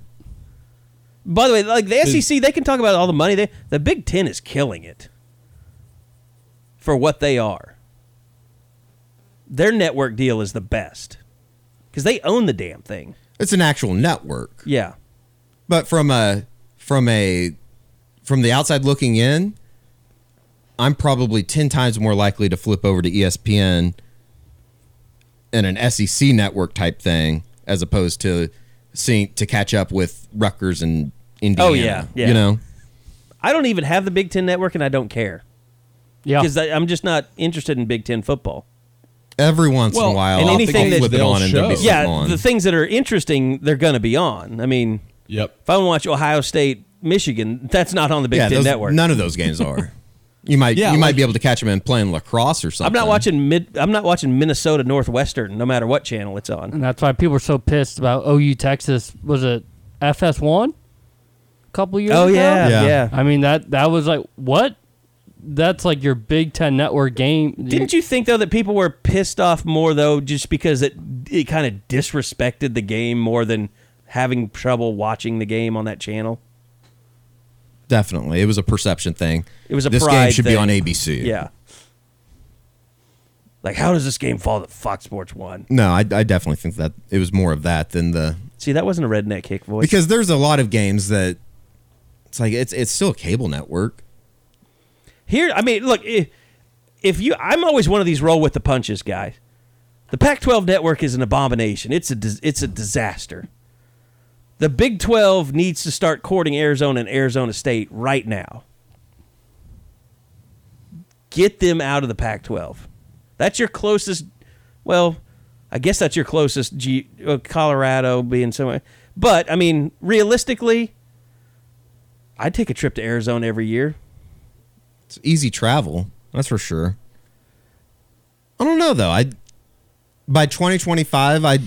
By the way, like the SEC, they can talk about all the money. They, the Big Ten is killing it for what they are. Their network deal is the best because they own the damn thing. It's an actual network. Yeah, But from a from a from the outside looking in, I'm probably 10 times more likely to flip over to ESPN and an SEC network type thing as opposed to seeing to catch up with Rutgers and Indiana. Oh, yeah, yeah. You know, I don't even have the Big Ten network, and I don't care Yeah. because I'm just not interested in Big Ten football. every once in a while, and I'll anything I'll that flip it they'll on and there'll be Yeah, on. the things that are interesting, they're going to be on. I mean, Yep. if I want to watch Ohio State, Michigan, that's not on the Big yeah, Ten those- network. none of those games are. [laughs] You might Yeah, you might be able to catch them in playing lacrosse or something. I'm not watching mid. I'm not watching Minnesota Northwestern, no matter what channel it's on. and that's why people are so pissed about OU Texas. Was it FS1 a couple years Oh ago? yeah, Yeah. yeah. I mean that that was like what? That's like your Big Ten network game. Didn't you think though that people were pissed off more though, just because it it kind of disrespected the game more than having trouble watching the game on that channel? Definitely, it was a perception thing. It was a this game should be on ABC. Yeah. Like, how does this game fall that Fox Sports won? No, I, I definitely think that it was more of that than the See, that wasn't a redneck kick voice. because there's a lot of games that it's like it's it's still a cable network. Here, I mean, look, if, if you, I'm always one of these roll with the punches guys. The Pac-12 network is an abomination. It's a it's a disaster. The Big 12 needs to start courting Arizona and Arizona State right now. Get them out of the Pac-12. That's your closest. Well, I guess that's your closest. G, uh, Colorado being somewhere, but I mean, realistically, I'd take a trip to Arizona every year. It's easy travel, that's for sure. I don't know though. I by 2025, I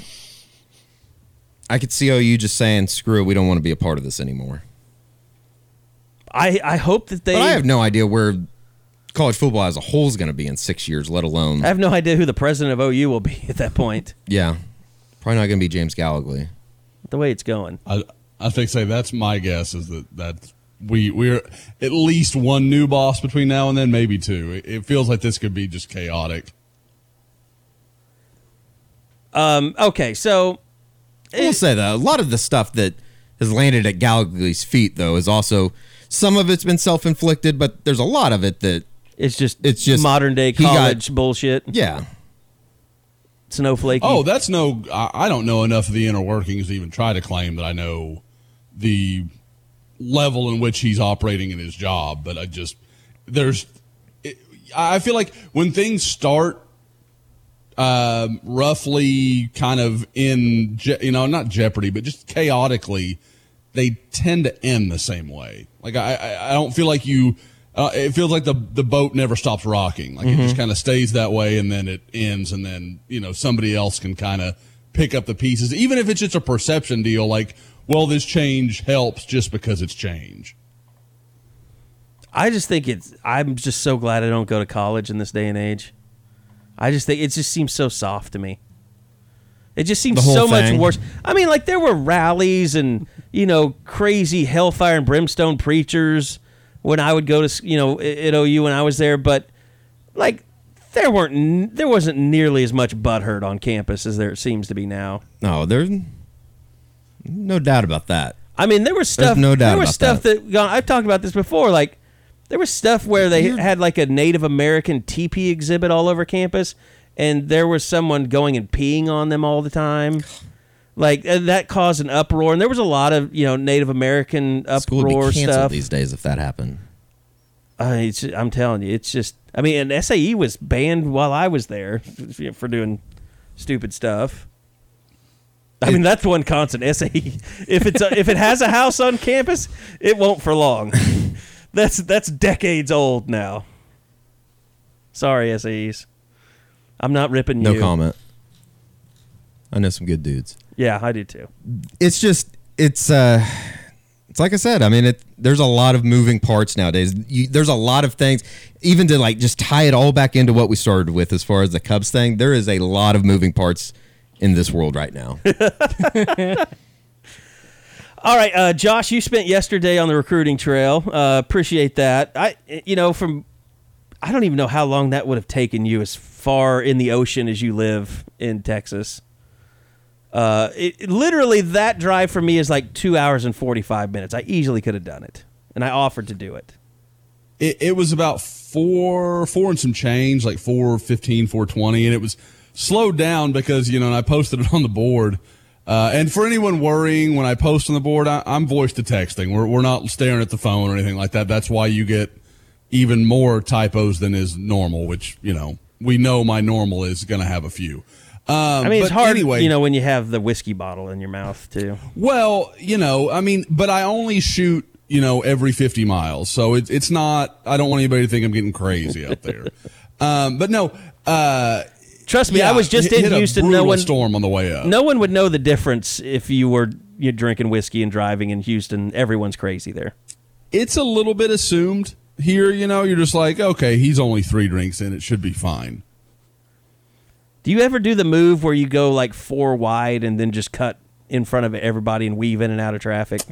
I could see OU just saying, "Screw it, we don't want to be a part of this anymore." I, I hope that they. But I have no idea where college football as a whole is going to be in six years, let alone I have no idea who the president of OU will be [laughs] at that point. yeah, probably not going to be James Gallogly. The way it's going. I I think say that's my guess is that that we we're at least one new boss between now and then, maybe two. It, it feels like this could be just chaotic. Um, okay, so I will say that a lot of the stuff that has landed at Gallogly's feet though is also some of it's been self inflicted, but there's a lot of it that it's just It's just- modern day he got- college bullshit. yeah, Snowflake. Oh, that's no. I, I don't know enough of the inner workings to even try to claim that I know the level in which he's operating in his job. But I just there's. It, I feel like when things start um, roughly kind of in je- you know not jeopardy, but just chaotically, they tend to end the same way. Like I, I, I don't feel like you. Uh, it feels like the the boat never stops rocking. Like it just kind of stays that way, and then it ends, and then you know somebody else can kind of pick up the pieces, even if it's just a perception deal. Like, well, this change helps just because it's change. I just think it's. I'm just so glad I don't go to college in this day and age. I just think it just seems so soft to me. It just seems so much worse. I mean, like there were rallies and you know crazy hellfire and brimstone preachers when I would go to you know at OU when I was there, but like there weren't there wasn't nearly as much butthurt on campus as there seems to be now. no, there's no doubt about that. I mean, there was stuff. no doubt there was about stuff that. I've talked about this before. Like, there was stuff where they had like a Native American teepee exhibit all over campus, and there was someone going and peeing on them all the time. Like uh, that caused an uproar, and there was a lot of you know Native American School would be uproar canceled stuff. these days if that happened. Uh, it's, I'm telling you, it's just. I mean, and SAE was banned while I was there [laughs] for doing stupid stuff. I mean, that's one constant. SAE, if it's a, if it has a house on campus, it won't for long. [laughs] that's that's decades old now. Sorry, SAEs. I'm not ripping you. No comment. I know some good dudes. Yeah, I do too. It's just it's uh it's like I said. I mean, it there's a lot of moving parts nowadays. You, there's a lot of things, even to like just tie it all back into what we started with as far as the Cubs thing. There is a lot of moving parts in this world right now. [laughs] All right, uh, Josh, you spent yesterday on the recruiting trail. Uh, appreciate that. I, you know, from I don't even know how long that would have taken you as far in the ocean as you live in Texas. Uh, it, it- literally that drive for me is like two hours and forty five minutes. I easily could have done it, and I offered to do it. it, it was about four, four and some change, like 415, 420. And it was slowed down because, you know, and I posted it on the board. Uh, and for anyone worrying, when I post on the board, I, I'm voice to texting. We're, we're not staring at the phone or anything like that. That's why you get even more typos than is normal, which, you know, we know my normal is going to have a few. Um, I mean, it's hard, anyway, you know, when you have the whiskey bottle in your mouth too. well, you know, I mean, but I only shoot, you know, every 50 miles. So it, it's not, I don't want anybody to think I'm getting crazy out there. [laughs] um, but no, uh, Trust me, yeah, I was just hit- in hit Houston. No one, storm on the way up. no one would know the difference if you were you drinking whiskey and driving in Houston. Everyone's crazy there. It's a little bit assumed here, you know, you're just like, okay, he's only three drinks in. It should be fine. Do you ever do the move where you go like four wide and then just cut in front of everybody and weave in and out of traffic?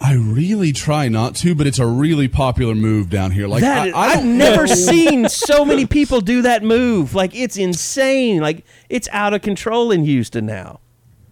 I really try not to, but it's a really popular move down here. Like, That I, I've never seen [laughs] so many people do that move. Like it's insane. Like it's out of control in Houston now.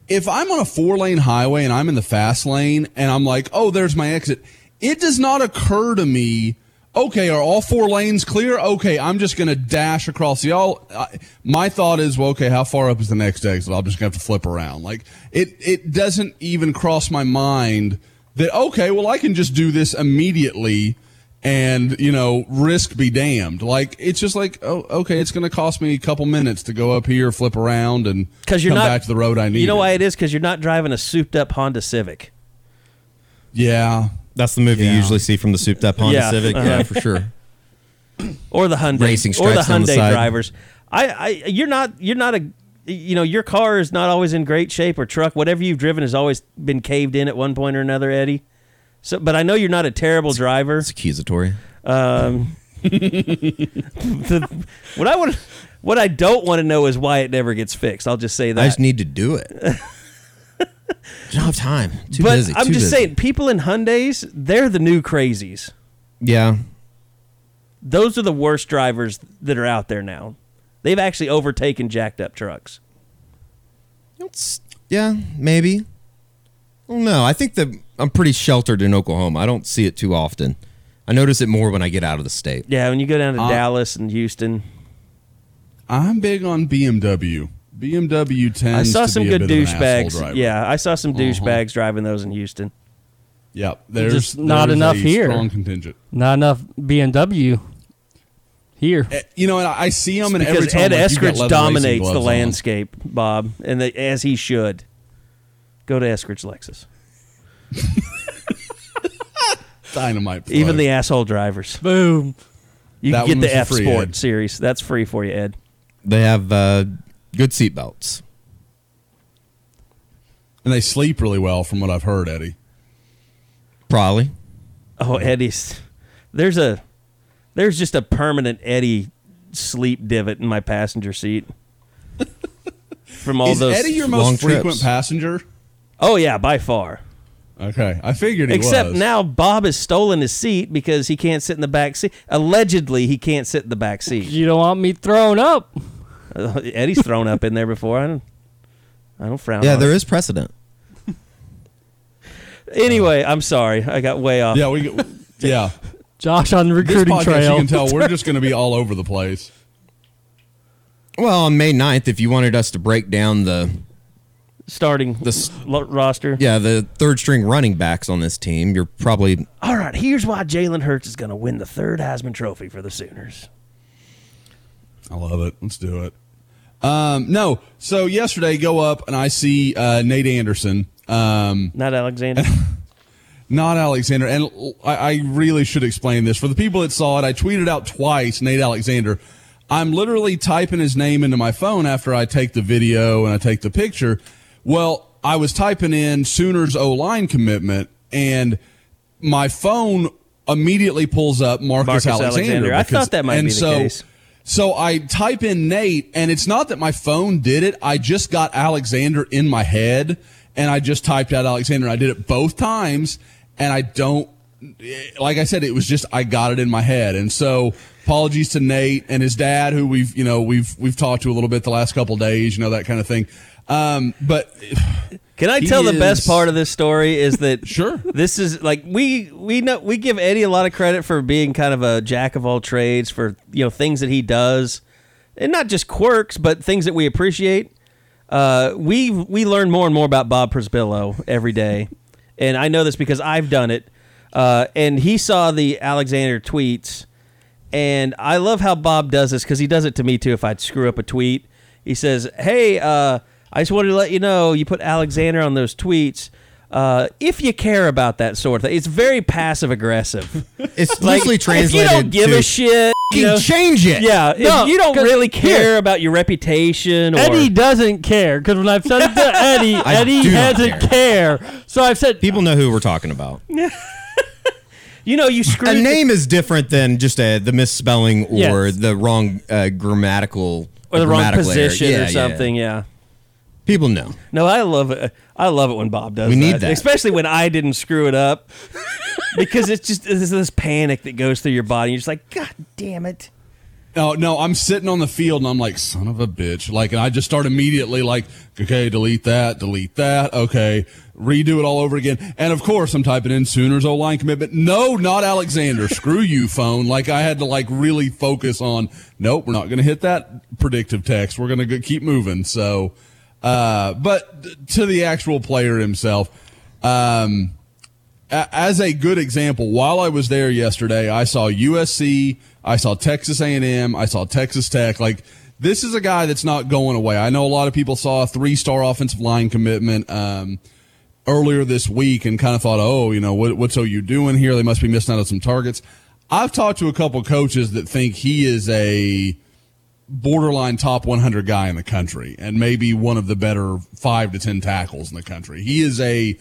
if I'm on a four lane highway and I'm in the fast lane and I'm like, oh, there's my exit, it does not occur to me, okay, are all four lanes clear? Okay, I'm just going to dash across the all. I, my thought is, well, okay, how far up is the next exit? I'm just going to have to flip around. Like it, it doesn't even cross my mind that, okay, well, I can just do this immediately and you know risk be damned like it's just like oh okay it's going to cost me a couple minutes to go up here flip around and Because you're come not back to the road i need You know why it is? Because you're not driving a souped up Honda Civic. yeah That's the move Yeah. you usually see from the souped up Honda Yeah, Civic. uh-huh. Yeah, for sure. or the Hyundai Racing or the stripes on the Hyundai drivers. I, I you're not you're not a you know your car is not always in great shape or truck whatever you've driven has always been caved in at one point or another, Eddie. So, but I know you're not a terrible driver. It's accusatory. Um, the, what I would what I don't want to know is why it never gets fixed. I'll just say that. I just need to do it. [laughs] don't have time. Too but busy. I'm just busy. saying, people in Hyundai's, they're the new crazies. Yeah. Those are the worst drivers that are out there now. They've actually overtaken jacked up trucks. It's, yeah, maybe. I don't. I think that I'm pretty sheltered in Oklahoma. I don't see it too often. I notice it more when I get out of the state. Yeah, when you go down to Uh, Dallas and Houston, i'm big on bmw bmw tends I saw to some be good bit of an asshole douchebags. Yeah, I saw some Uh-huh. douchebags driving those in Houston. yep there's Just not there's enough a here. strong contingent Not enough BMW here. Eh, you know and i I see them and every Because time Ed like, Eskridge leather dominates the gloves on. landscape, Bob, and they, as he should. Go to Eskridge Lexus. [laughs] dynamite plug. Even the asshole drivers. Boom. You That can get the F free, Sport Ed. series. That's free for you, Ed. They have uh, good seat belts. and they sleep really well from what i've heard eddie Probably. Oh, Eddie's. There's a. There's just a permanent Eddie sleep divot in my passenger seat. [laughs] From all is those. eddie your long most frequent trips. passenger oh yeah, by far. okay i figured he was. Except was. now Bob has stolen his seat because he can't sit in the back seat. Allegedly, he can't sit in the back seat. You don't want me thrown up. Uh, Eddie's thrown up in there before. I don't. I don't frown. Yeah, on there it. is precedent. Anyway, I'm sorry. I got way off. yeah we [laughs] yeah Josh on the this recruiting podcast trail. you can tell we're just [laughs] going to be all over the place Well, on May 9th, if you wanted us to break down the Starting The s- lo- roster. yeah the third string running backs on this team, you're probably All right. Here's why Jalen Hurts is going to win the third Heisman Trophy for the Sooners. I love it. Let's do it. Um, no, so yesterday go up and I see uh, Nate Anderson, um, Not Alexander. [laughs] not Alexander, and I really should explain this for the people that saw it. I tweeted out twice Nate Alexander. I'm literally typing his name into my phone after I take the video and I take the picture. Well, I was typing in Sooners O line commitment, and my phone immediately pulls up Marcus, Marcus Alexander. Alexander. I thought that might and be the so, case. So I type in Nate, and it's not that my phone did it. I just got Alexander in my head, and I just typed out Alexander. I did it both times, and I don't. Like I said, it was just I got it in my head, and so apologies to Nate and his dad, who we've you know we've we've talked to a little bit the last couple days, you know that kind of thing. Um, but Can I tell the best part of this story is that [laughs] Sure. this is like we we know we give Eddie a lot of credit for being kind of a jack of all trades for you know things that he does, and not just quirks but things that we appreciate. Uh, we we learn more and more about Bob Przybylo every day, and I know this because I've done it. Uh, and he saw the Alexander tweets, and I love how Bob does this because he does it to me too. If I'd screw up a tweet, he says, "Hey, uh, I just wanted to let you know you put Alexander on those tweets. Uh, if you care about that sort of thing, it's very passive aggressive. [laughs] It's Like loosely if translated. you don't give to, a shit, you know, change it. yeah. If No, you don't really care here- about your reputation, or Eddie doesn't care because when I've said it to [laughs] Eddie, I Eddie doesn't care. So I've said People know who we're talking about. [laughs] you know, you screw A name is different than just a, the misspelling or Yes. the wrong uh, grammatical or the wrong grammatical error. position Yeah, or yeah. something. Yeah. People know. No, I love it. I love it when Bob does. We need that, that. especially when I didn't screw it up, because it's just it's this panic that goes through your body. You're just like, God damn it! No, no, I'm sitting on the field and I'm like, son of a bitch. Like, and I just start immediately like, okay, delete that, delete that. Okay, redo it all over again. And of course, I'm typing in Sooners O line commitment. No, not Alexander. [laughs] Screw you, phone. Like, I had to like really focus on, nope, we're not going to hit that predictive text. We're going to keep moving. So, uh, but to the actual player himself, um, a- as a good example, while I was there yesterday, I saw USC, I saw Texas A&M, I saw Texas Tech. Like this is a guy that's not going away. I know a lot of people saw a three-star offensive line commitment um, earlier this week and kind of thought, oh, you know, what, what's OU doing here? They must be missing out on some targets. I've talked to a couple coaches that think he is a borderline top 100 guy in the country and maybe one of the better five to 10 tackles in the country. He is a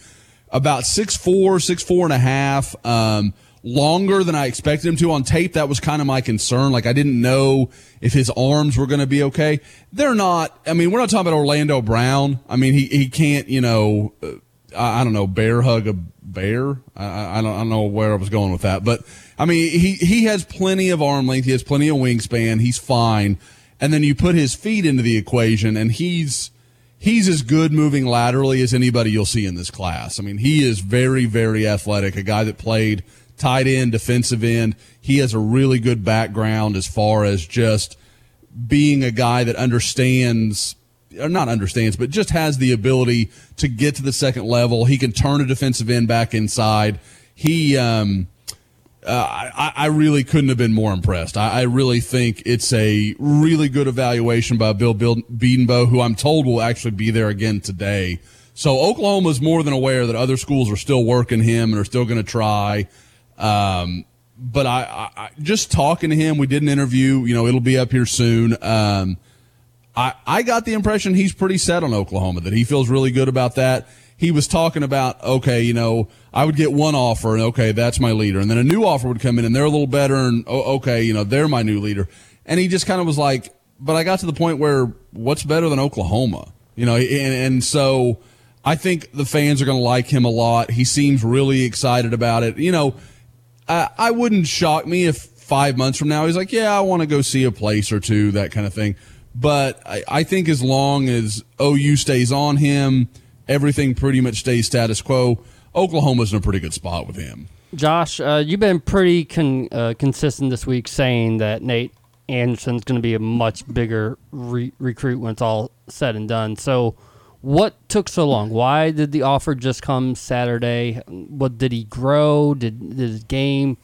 about six four, six four and a half, um, longer than I expected him to on tape. That was kind of my concern. Like I didn't know if his arms were going to be okay. They're not. I mean, we're not talking about Orlando Brown. I mean, he, he can't, you know, uh, I, I don't know, bear hug a bear. I, I, don't, I don't know where I was going with that, but I mean, he, he has plenty of arm length. He has plenty of wingspan. He's fine. And then you put his feet into the equation and he's, he's as good moving laterally as anybody you'll see in this class. I mean, he is very, very athletic, a guy that played tight end, defensive end. He has a really good background as far as just being a guy that understands or not understands, but just has the ability to get to the second level. He can turn a defensive end back inside. He, um, uh, I, I really couldn't have been more impressed. I, I really think it's a really good evaluation by Bill, Bedenbaugh, who I'm told will actually be there again today. So Oklahoma's more than aware that other schools are still working him and are still going to try. Um, but I, I just talking to him, we did an interview. You know, it'll be up here soon. Um, I, I got the impression he's pretty set on Oklahoma, that he feels really good about that. He was talking about, okay, you know, I would get one offer and okay, that's my leader. And then a new offer would come in and they're a little better and oh, okay, you know, they're my new leader. And he just kind of was like, but I got to the point where what's better than Oklahoma? You know, and, and so I think the fans are going to like him a lot. He seems really excited about it. You know, I, I wouldn't shock me if five months from now he's like, yeah, I want to go see a place or two, that kind of thing. But I, I think as long as OU stays on him, everything pretty much stays status quo. Oklahoma's in a pretty good spot with him. Josh, uh, you've been pretty con- uh, consistent this week saying that Nate Anderson's going to be a much bigger re- recruit when it's all said and done. So, what took so long? Why did the offer just come Saturday? What did he grow? Did, did his game?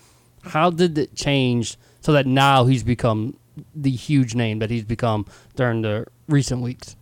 How did it change so that now he's become the huge name that he's become during the recent weeks?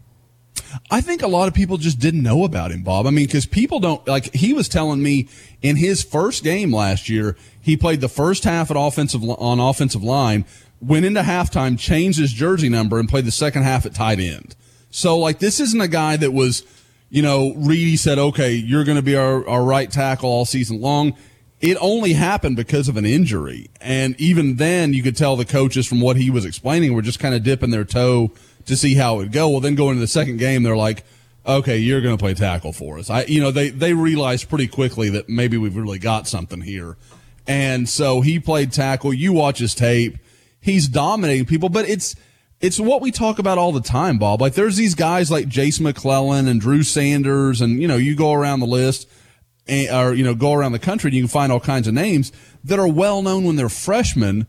I think a lot of people just didn't know about him, Bob. I mean, because people don't like. He was telling me in his first game last year, he played the first half at offensive on offensive line, went into halftime, changed his jersey number, and played the second half at tight end. So, like, this isn't a guy that was, you know, Reedy said, "Okay, you're going to be our, our right tackle all season long." It only happened because of an injury, and even then, you could tell the coaches from what he was explaining were just kind of dipping their toe to see how it would go. Well, then going into the second game, they're like, okay, you're going to play tackle for us. I, you know, they, they realized pretty quickly that maybe we've really got something here. And so he played tackle. You watch his tape. He's dominating people, but it's, it's what we talk about all the time, Bob. Like there's these guys like Jase McClellan and Drew Sanders, and you know, you go around the list and, or you know, go around the country and you can find all kinds of names that are well known when they're freshmen.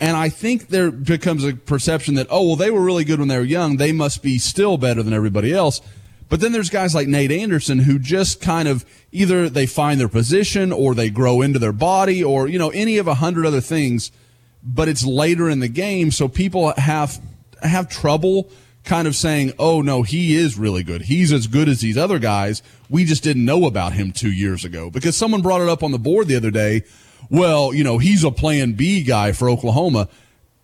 And I think there becomes a perception that, oh, well, they were really good when they were young. They must be still better than everybody else. But then there's guys like Nate Anderson who just kind of either they find their position or they grow into their body or, you know, any of a hundred other things, but it's later in the game. So people have, have trouble kind of saying, oh no, he is really good. He's as good as these other guys. We just didn't know about him two years ago because someone brought it up on the board the other day. Well, you know, he's a plan B guy for Oklahoma.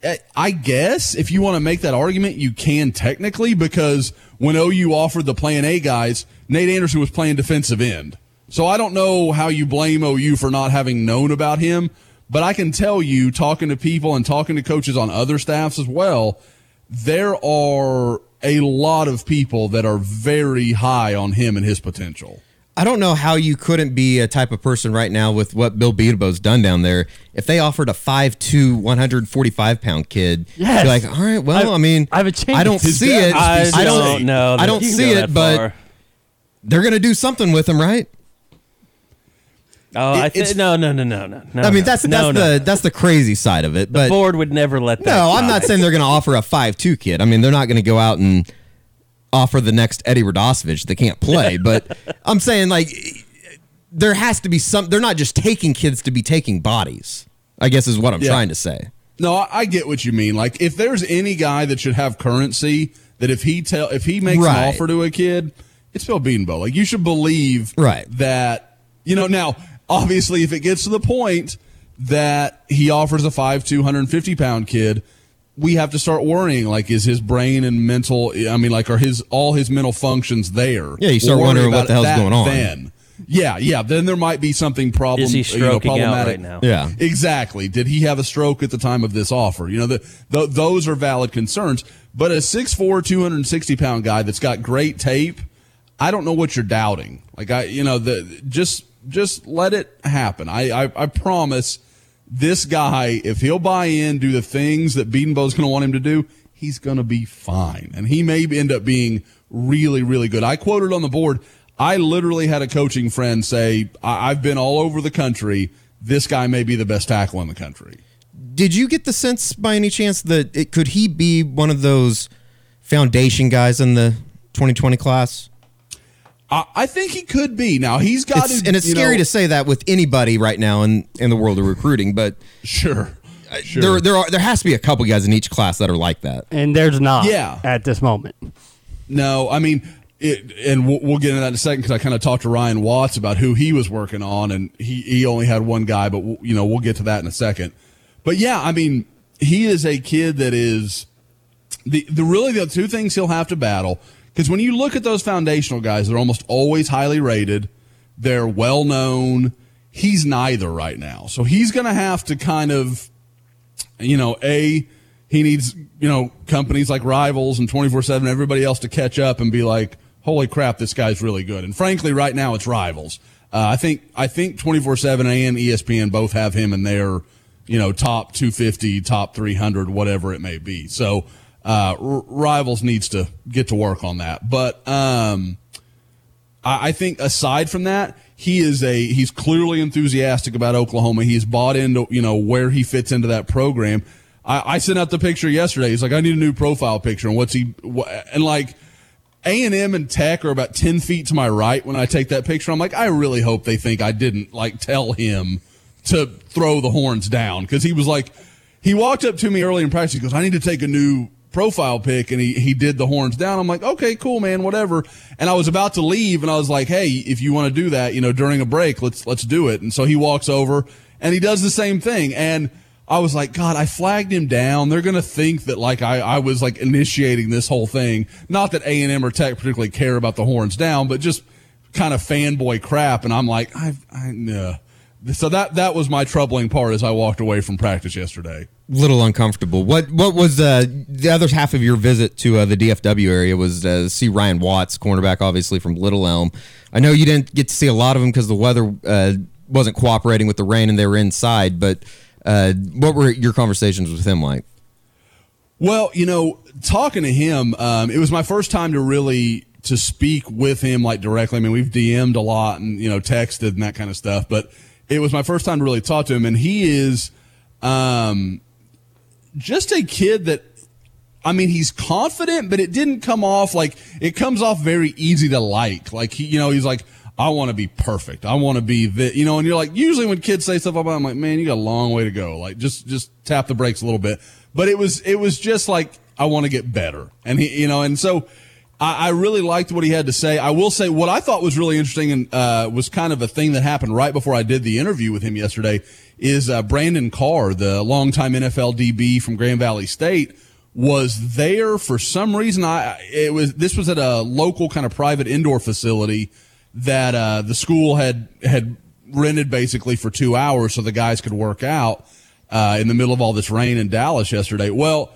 Eh, I guess if you want to make that argument, you can technically because when OU offered the plan A guys, Nate Anderson was playing defensive end. So I don't know how you blame OU for not having known about him, but I can tell you, talking to people and talking to coaches on other staffs as well, there are a lot of people that are very high on him and his potential. I don't know how you couldn't be a type of person right now with what Bill Bedenbaugh's done down there. If they offered a 5'2", 145 pound kid, Yes. you're like, all right, well, I, I- mean, I have a chance. I don't see it. I I don't know. I don't that you can see it, but far. they're going to do something with him, right? oh, I it- it's- think no, no, no, no, no, no. I mean, no. that's that's no, the no. that's the crazy side of it. But board would never let that. no, I'm not saying they're going to offer a five-two kid. I mean, they're not going to go out and offer the next Eddie Radosevich that can't play. [laughs] but I'm saying like there has to be some. They're not just taking kids to be taking bodies. I guess is what I'm Yeah. trying to say. No, I, I get what you mean. Like if there's any guy that should have currency, that if he tell if he makes Right. an offer to a kid, it's Bill Bedenbaugh. Like you should believe Right. that you know now obviously if it gets to the point that he offers a five two hundred and fifty pound kid, we have to start worrying like is his brain and mental I mean like are his all his mental functions there? Yeah, you start We'll wondering what the hell's going on. Then. Yeah, yeah. Then there might be something problem. Is he you know, stroking out problematic. right now? Yeah. Exactly. Did he have a stroke at the time of this offer? You know, the, th those are valid concerns. But a 6'4", 260 pound guy that's got great tape, I don't know what you're doubting. Like I, you know, the just just let it happen. I I, I promise this guy, if he'll buy in, do the things that Bedenbaugh's going to want him to do, he's going to be fine, and he may end up being really really good. I quoted on the board. I literally had a coaching friend say, I- I've been all over the country. This guy may be the best tackle in the country. Did you get the sense by any chance that it could he be one of those foundation guys in the 2020 class? I, I think he could be. Now he's got It's, to, and it's you scary know- to say that with anybody right now in, in the world of recruiting, but Sure, sure. there there are there has to be a couple guys in each class that are like that. and there's not. Yeah. At this moment. No, I mean, it, and we'll, we'll get into that in a second because I kind of talked to Ryan Watts about who he was working on, and he, he only had one guy, but we'll, you know we'll get to that in a second. But yeah, I mean, he is a kid that is the the really the two things he'll have to battle because when you look at those foundational guys, they're almost always highly rated. They're well known. He's neither right now, so he's going to have to kind of you know, A, he needs, you know, companies like Rivals and 24 7, everybody else to catch up and be like, holy crap, this guy's really good. And frankly, right now it's Rivals. Uh, I think, I think 24 7 and ESPN both have him in their, you know, top 250, top 300, whatever it may be. So, uh, Rivals needs to get to work on that. But, um, I I think aside from that, he is a he's clearly enthusiastic about Oklahoma. He's bought into you know where he fits into that program. I, I sent out the picture yesterday. He's like, I need a new profile picture. And what's he? And like A and Tech are about ten feet to my right when I take that picture. I'm like, I really hope they think I didn't like tell him to throw the horns down because he was like, he walked up to me early in practice. He goes, I need to take a new profile pic and he, he did the horns down. I'm like, okay, cool, man, whatever. And I was about to leave and I was like, Hey, if you want to do that, you know, during a break, let's, let's do it. And so he walks over and he does the same thing. And I was like, God, I flagged him down. They're going to think that like I, I was like initiating this whole thing. Not that A and M or Tech particularly care about the horns down, but just kind of fanboy crap. And I'm like, I, I, no. So that, that was my troubling part as I walked away from practice yesterday. Little uncomfortable. What what was uh, the other half of your visit to uh, the DFW area? Was uh, see Ryan Watts, cornerback, obviously from Little Elm. I know you didn't get to see a lot of him because the weather uh, wasn't cooperating with the rain and they were inside. But uh, what were your conversations with him like? Well, you know, talking to him, um, it was my first time to really to speak with him like directly. I mean, we've DM'd a lot and you know texted and that kind of stuff, but it was my first time to really talk to him, and he is um, just a kid that. I mean, he's confident, but it didn't come off like it comes off very easy to like. Like he, you know, he's like, I want to be perfect. I want to be the, you know, and you're like, usually when kids say stuff about, it, I'm like, man, you got a long way to go. Like, just, just tap the brakes a little bit. But it was, it was just like, I want to get better. And he, you know, and so I, I really liked what he had to say. I will say what I thought was really interesting and, uh, was kind of a thing that happened right before I did the interview with him yesterday is, uh, Brandon Carr, the longtime NFL DB from Grand Valley State was there for some reason. I, it was, this was at a local kind of private indoor facility that uh, the school had had rented basically for two hours so the guys could work out uh, in the middle of all this rain in Dallas yesterday. Well,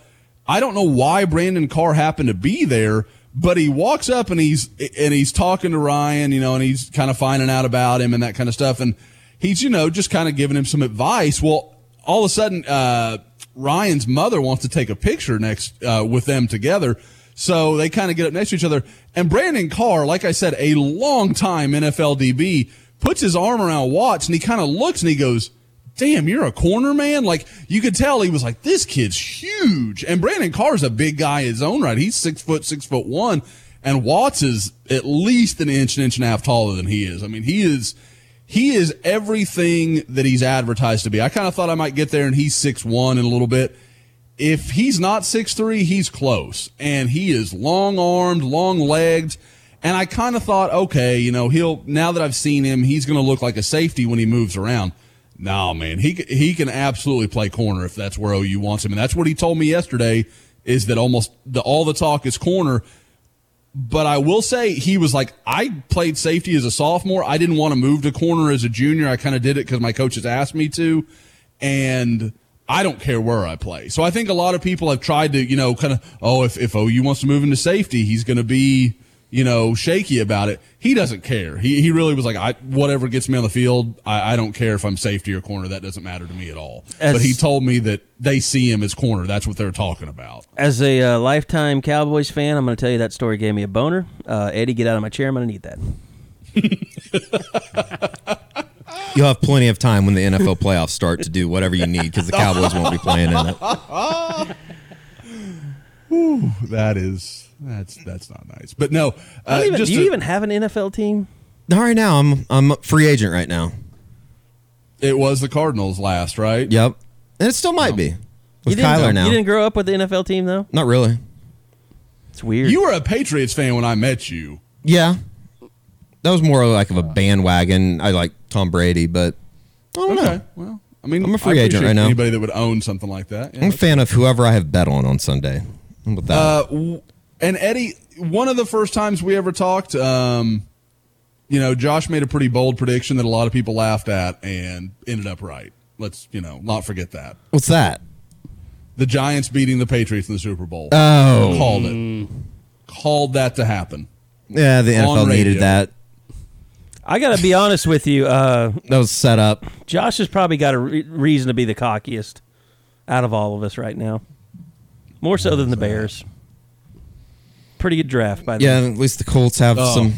I don't know why Brandon Carr happened to be there, but he walks up and he's and he's talking to Ryan, you know, and he's kind of finding out about him and that kind of stuff, and he's you know just kind of giving him some advice. Well, all of a sudden, uh, Ryan's mother wants to take a picture next uh, with them together. So they kind of get up next to each other. And Brandon Carr, like I said, a long time NFL DB, puts his arm around Watts and he kind of looks and he goes, damn, you're a corner man. Like you could tell he was like, this kid's huge. And Brandon Carr's a big guy his own right. He's six foot, six foot one. And Watts is at least an inch, an inch and a half taller than he is. I mean, he is, he is everything that he's advertised to be. I kind of thought I might get there and he's six one in a little bit if he's not six three, he's close. And he is long armed, long legged. And I kind of thought, okay, you know, he'll, now that I've seen him, he's going to look like a safety when he moves around. No, man, he, he can absolutely play corner if that's where OU wants him. And that's what he told me yesterday is that almost the, all the talk is corner. But I will say he was like, I played safety as a sophomore. I didn't want to move to corner as a junior. I kind of did it because my coaches asked me to. And, I don't care where I play. So I think a lot of people have tried to, you know, kind of, oh, if, if OU wants to move into safety, he's going to be, you know, shaky about it. He doesn't care. He, he really was like, I, whatever gets me on the field, I, I don't care if I'm safety or corner. That doesn't matter to me at all. As- but he told me that they see him as corner. That's what they're talking about. As a uh, lifetime Cowboys fan, I'm going to tell you that story gave me a boner. Uh, Eddie, get out of my chair. I'm going to need that. [laughs] You'll have plenty of time when the NFL playoffs start to do whatever you need because the Cowboys won't be playing in it. [laughs] Ooh, That is, that's, that's not nice. But no, uh, don't even, just do you to- even have an NFL team? All right, now I'm I'm a free agent right now. it was the Cardinals last, right? Yep, and it still might be You with didn't, Kyler now. You didn't grow up with the NFL team, though? Not really. It's weird. You were a Patriots fan when I met you. Yeah, that was more like of a bandwagon. I like Tom Brady, but I don't Okay. know. Well, I mean, I'm a free I agent right now. Anybody that would own something like that. Yeah, I'm a fan of whoever I have bet on on Sunday. How about that? Uh, w- and Eddie, one of the first times we ever talked, um, you know, Josh made a pretty bold prediction that a lot of people laughed at and ended up right. Let's, you know, not forget that. What's that? The Giants beating the Patriots in the Super Bowl. Oh, Called it. Called that to happen. yeah, the NFL needed that. I got to be honest with you. Uh, That was set up. Josh has probably got a re- reason to be the cockiest out of all of us right now. More so than the Bears. Pretty good draft by the way. Yeah, way. at least the Colts have Oh. some.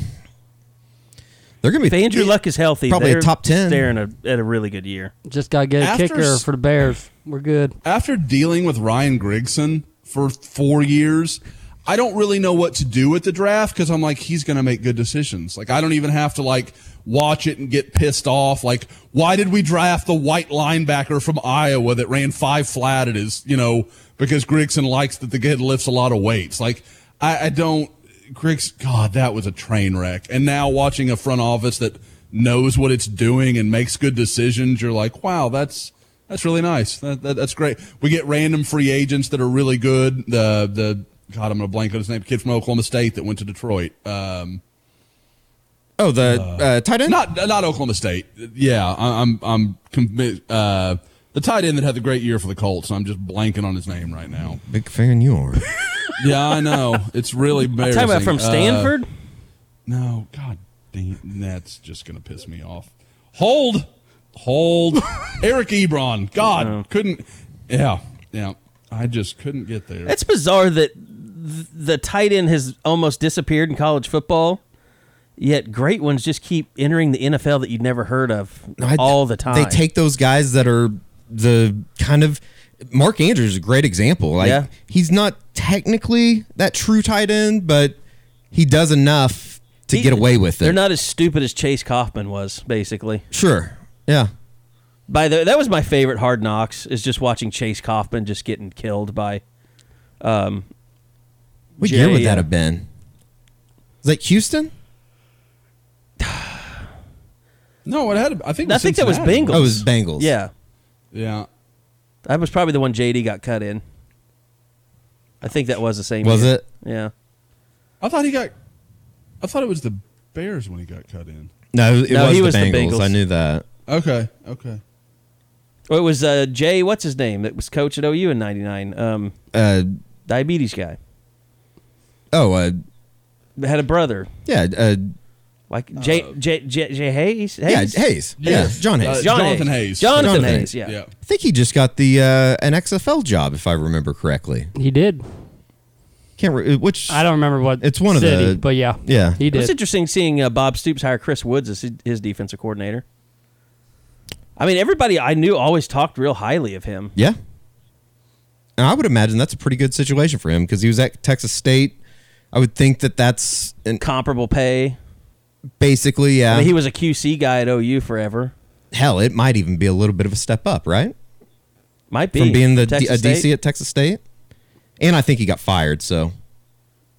They're gonna If be Andrew Luck is healthy, Probably a they're top 10. staring a, at a really good year. Just got to get a After kicker s- for the Bears. We're good. after dealing with Ryan Grigson for four years, I don't really know what to do with the draft because I'm like, he's going to make good decisions. Like, I don't even have to like watch it and get pissed off. Like, why did we draft the white linebacker from Iowa that ran five flat at his, you know, because Grigson likes that the kid lifts a lot of weights. Like, I, I don't, Griggs, God, that was a train wreck. And now watching a front office that knows what it's doing and makes good decisions, you're like, wow, that's, that's really nice. That, that, that's great. We get random free agents that are really good. The the God, I'm gonna blank on his name. Kid from Oklahoma State that went to Detroit. Um, Oh, the uh, tight end. not not Oklahoma State. Yeah, I, I'm I'm convi- uh, the tight end that had the great year for the Colts. I'm just blanking on his name right now. Big fan you are. [laughs] Yeah, I know. It's really embarrassing. [laughs] Talking about from Uh, Stanford? no, God damn, that's just gonna piss me off. Hold, hold, [laughs] Eric Ebron. God, couldn't. Yeah, yeah. I just couldn't get there. It's bizarre that th- the tight end has almost disappeared in college football, yet great ones just keep entering the NFL that you'd never heard of I- all the time. They take those guys that are the kind of Mark Andrews is a great example. Like Yeah. he's not technically that true tight end, but he does enough to He- get away with it. They're not as stupid as Chase Coffman was, basically. sure. Yeah. By the that was my favorite Hard Knocks is just watching Chase Coffman just getting killed by. Um, What Jay, year would that uh, have been? Was that Houston? [sighs] no, it had. I think. it I was think that was Cincinnati. Bengals. Oh, it was Bengals. yeah, Yeah. That was probably the one JD got cut in. I think that was the same. Was year. it? Yeah. I thought he got. I thought it was the Bears when he got cut in. No, it No, was, he the, was the Bengals. Bengals. I knew that. Okay. Okay. Well, it was uh, Jay. What's his name? That was coach at OU in '99. Um, Uh, diabetes guy. oh, uh, Had a brother yeah, uh, like Jay Jay Jay, Jay Hayes. yeah, Hayes? Hayes. Yeah, John Hayes. Uh, John Jonathan Hayes. Jonathan, Jonathan Hayes. Yeah. Yeah. I think he just got the uh, an XFL job, if I remember correctly. He did. Can't re- which I don't remember what It's one of the- but yeah, Yeah. he It was did. interesting seeing uh, Bob Stoops hire Chris Woods as his, his defensive coordinator. I mean, everybody I knew always talked real highly of him. Yeah. And I would imagine that's a pretty good situation for him because he was at Texas State. I would think that that's an, Comparable pay. Basically, yeah. I mean, he was a QC guy at OU forever. Hell, it might even be a little bit of a step up, right? Might be From being the D- a DC at Texas State. And I think he got fired, so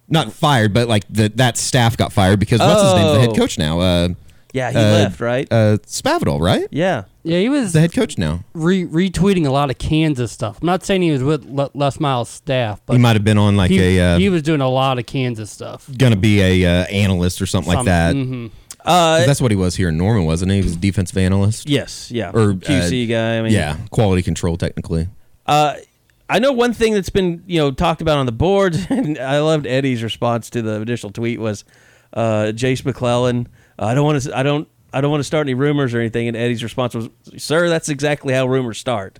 not fired, but like the that staff got fired because what's his name, the head Oh. coach now, uh, Yeah, he uh, left, right? Uh, Spavital, right? yeah. Yeah, he was the head coach now. re- retweeting a lot of Kansas stuff. I'm not saying he was with Le- Les Miles' staff, but he might have been on like he, a uh, he was doing a lot of Kansas stuff. gonna be a uh, analyst or something like Some- that. mhm. 'Cause Uh, that's what he was here in Norman, wasn't he? He was a defensive analyst. yes, yeah. Or, QC uh, guy. I mean, yeah, quality control technically. Uh, I know one thing that's been you know talked about on the boards, [laughs] and I loved Eddie's response to the initial tweet was, uh, Jase McClellan. I don't want to. I don't. I don't want to start any rumors or anything. And Eddie's response was, "Sir, that's exactly how rumors start."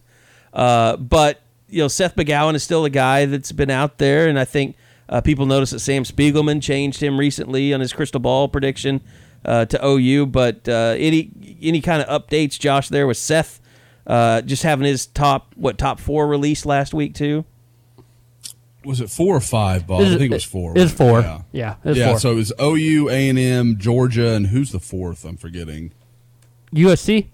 Uh, but you know, Seth McGowan is still a guy that's been out there, and I think uh, people notice that Sam Spiegelman changed him recently on his crystal ball prediction uh, to OU. But uh, any any kind of updates, Josh, there with Seth uh, just having his top what top four released last week too. Was it four or five, Bob? I think it was four. It's four. Yeah. Yeah, it's yeah. four. So it was OU, A and M, Georgia, and who's the fourth? I'm forgetting. USC.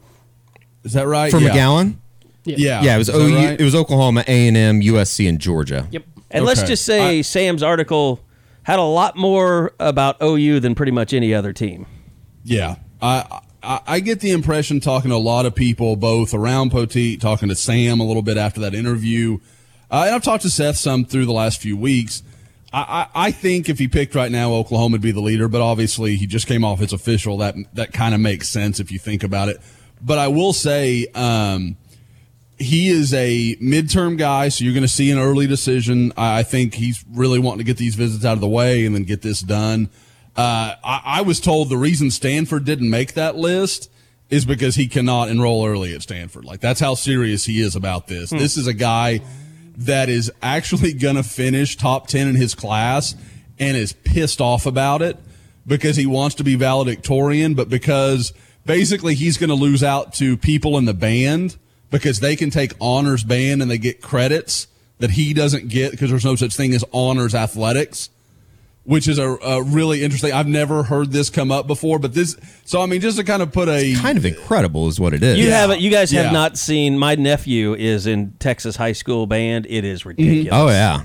Is that right? For yeah. McGowan, Yeah. yeah, it was Is OU, right? it was Oklahoma, A and M, USC, and Georgia. Yep. And let's just say I- Sam's article had a lot more about OU than pretty much any other team. Yeah, I, I I get the impression talking to a lot of people, both around Poteet, talking to Sam a little bit after that interview, uh, and I've talked to Seth some through the last few weeks. I, I, I think if he picked right now, Oklahoma would be the leader, but obviously he just came off his official. That that kind of makes sense if you think about it. But I will say, um, he is a midterm guy, so you're going to see an early decision. I think he's really wanting to get these visits out of the way and then get this done. Uh, I, I was told the reason Stanford didn't make that list is because he cannot enroll early at Stanford. Like that's how serious he is about this. This is a guy that is actually [laughs] going to finish top 10 in his class and is pissed off about it because he wants to be valedictorian, but because basically he's going to lose out to people in the band because they can take honors band and they get credits that he doesn't get because there's no such thing as honors athletics which is a, a really interesting. I've never heard this come up before, but this. So I mean, just to kind of put a Kind of incredible is what it is. You haven't. You guys have Yeah. not seen. My nephew is in Texas high school band. It is ridiculous. Oh yeah.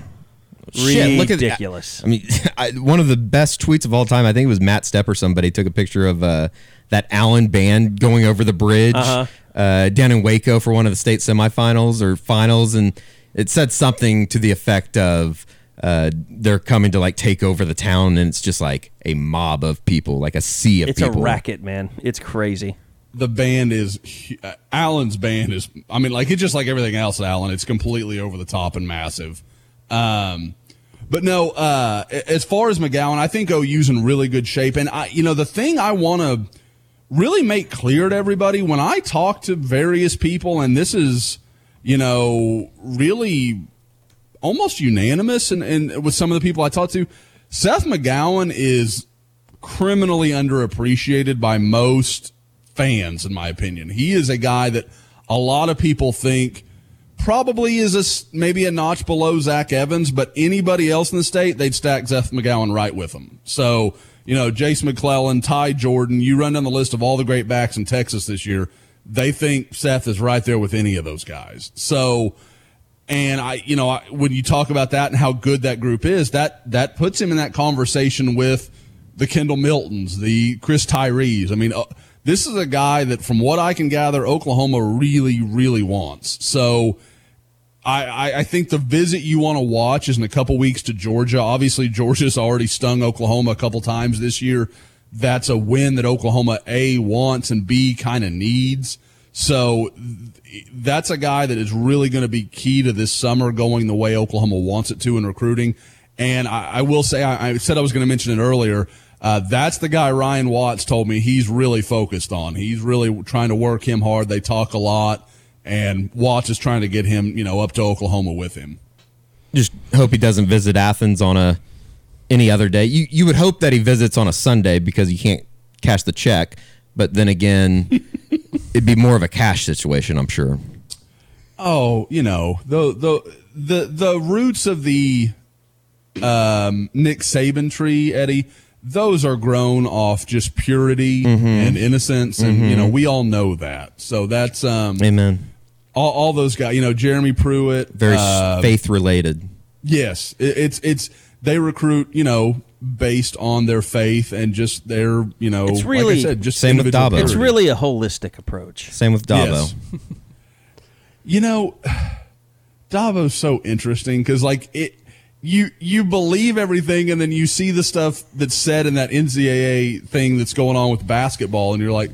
Shit, look at ridiculous. I mean, [laughs] I, one of the best tweets of all time. I think it was Matt Stepp or somebody took a picture of uh, that Allen band going over the bridge Uh-huh. uh, down in Waco for one of the state semifinals or finals, and it said something to the effect of uh, they're coming to like take over the town, and it's just like a mob of people, like a sea of it's people. a racket, man. It's crazy. the band is hu- uh, Allen's band is. I mean, like it's just like everything else. Alan. It's completely over the top and massive. Um, but no, uh, as far as McGowan, I think OU's in really good shape. And I, you know, the thing I want to really make clear to everybody when I talk to various people, and this is, you know, really almost unanimous, and, and with some of the people I talked to, Seth McGowan is criminally underappreciated by most fans, in my opinion. He is a guy that a lot of people think probably is a maybe a notch below Zach Evans, but anybody else in the state, they'd stack Seth McGowan right with him. So, you know, Jase McClellan, Ty Jordan, you run down the list of all the great backs in Texas this year. They think Seth is right there with any of those guys. So, and I, you know, I, when you talk about that and how good that group is, that that puts him in that conversation with the Kendall Miltons, the Chris Tyrees. I mean, uh, this is a guy that, from what I can gather, Oklahoma really, really wants. So, I, I, I think the visit you want to watch is in a couple weeks to Georgia. Obviously, Georgia's already stung Oklahoma a couple times this year. That's a win that Oklahoma A wants and B kind of needs. So that's a guy that is really going to be key to this summer going the way Oklahoma wants it to in recruiting. And I, I will say, I, I, said I was going to mention it earlier. Uh, that's the guy Ryan Watts told me he's really focused on. He's really trying to work him hard. They talk a lot, and Watts is trying to get him, you know, up to Oklahoma with him. Just hope he doesn't visit Athens on a any other day. You you would hope that he visits on a Sunday because you can't cash the check. But then again, [laughs] it'd be more of a cash situation, I'm sure. Oh, you know the the the the roots of the um, Nick Saban tree, Eddie. Those are grown off just purity Mm-hmm. and innocence, and you know we all know that. So that's um, Amen. all, all those guys. You know Jeremy Pruitt, Very uh, faith related. Yes, it, it's it's they recruit you know based on their faith and just their you know It's like really- I said, just Same with individual Dabo. It's really a holistic approach. Same with Dabo. Yes. you know, Dabo's so interesting because like it, you you believe everything and then you see the stuff that's said in that NCAA thing that's going on with basketball and you're like,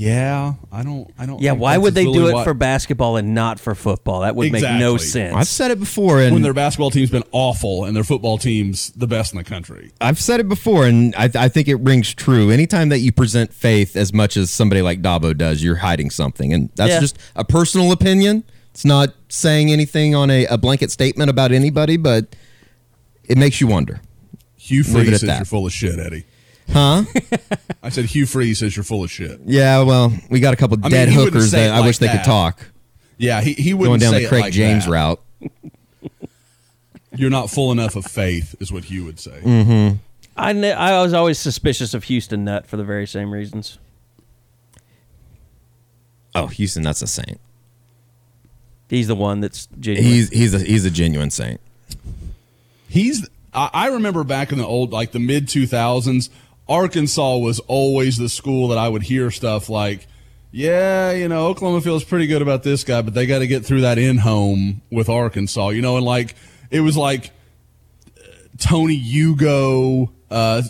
yeah, I don't, I don't. Yeah, why would they really do it what- for basketball and not for football? That would make no Exactly. sense. I've said it before, and when their basketball team's been awful and their football team's the best in the country? I've said it before, and I, I think it rings true. Anytime that you present faith as much as somebody like Dabo does, you're hiding something, and that's Yeah. just a personal opinion. It's not saying anything on a, a blanket statement about anybody, but it makes you wonder. Hugh Leave it Freeze says that. you're full of shit, Eddie. Huh? [laughs] I said Hugh Freeze says you're full of shit. yeah, well, we got a couple mean, dead he wouldn't hookers say that it I like wish they that. could talk. Yeah, he he Going wouldn't down say the it Craig like James that. route. You're not full enough of faith, is what Hugh would say. Mm. I ne- I was always suspicious of Houston Nutt for the very same reasons. Oh, Houston, that's a saint. He's the one that's genuine. He's he's a he's a genuine saint. He's. I, I remember back in the old, like the mid 2000s, Arkansas was always the school that I would hear stuff like, "Yeah, you know, Oklahoma feels pretty good about this guy, but they got to get through that in home with Arkansas." You know, and like it was like Tony Hugo, uh,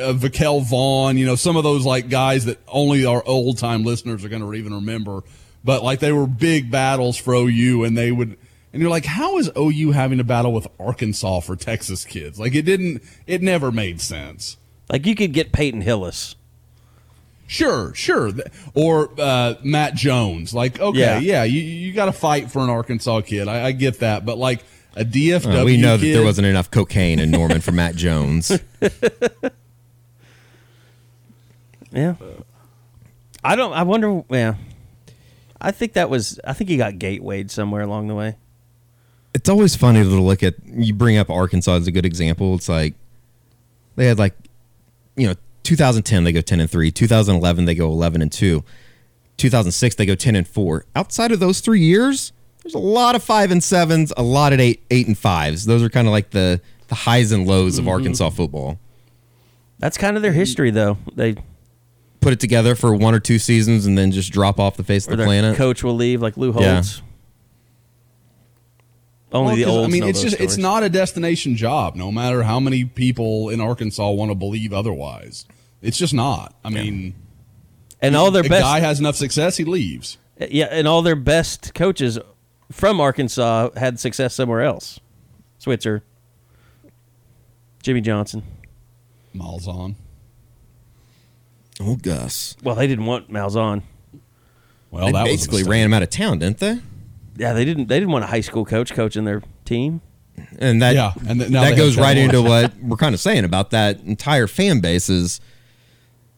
uh, Vaughn, you know, some of those like guys that only our old time listeners are going to even remember. But like they were big battles for OU, and they would, and you're like, how is OU having a battle with Arkansas for Texas kids? Like it didn't, it never made sense. Like you could get Peyton Hillis. Sure, sure. Or uh, Matt Jones. Like, okay, Yeah. yeah, you, you got to fight for an Arkansas kid. I, I get that. But like a DFW Uh, we know that there wasn't enough cocaine in Norman for Matt Jones. [laughs] Yeah. I don't. I wonder. Yeah. I think that was. I think he got gatewayed somewhere along the way. it's always funny to look at. You bring up Arkansas as a good example. It's like they had like, you know, 2010 they go 10 and three. 2011 they go 11 and two. 2006 they go 10 and four. Outside of those three years, there's a lot of five and sevens, a lot of eight eight and fives. Those are kind of like the the highs and lows of mm-hmm. Arkansas football. That's kind of their history, though. They Put it together for one or two seasons and then just drop off the face of the planet. coach will leave, like Lou Yeah. Holtz. Only Well, the 'cause, old. I mean, it's just it's not a destination job. No matter how many people in Arkansas want to believe otherwise, it's just not. I mean, and all their a best. guy has enough success, he leaves. Uh, yeah, and all their best coaches from Arkansas had success somewhere else. Switzer, Jimmy Johnson. Miles on. oh, Gus. Well, they didn't want Malzahn. Well, they that basically was ran him out of town, didn't they? Yeah, they didn't. They didn't want a high school coach coaching their team. And that Yeah, and th- now that goes right into [laughs] what we're kind of saying about that entire fan base is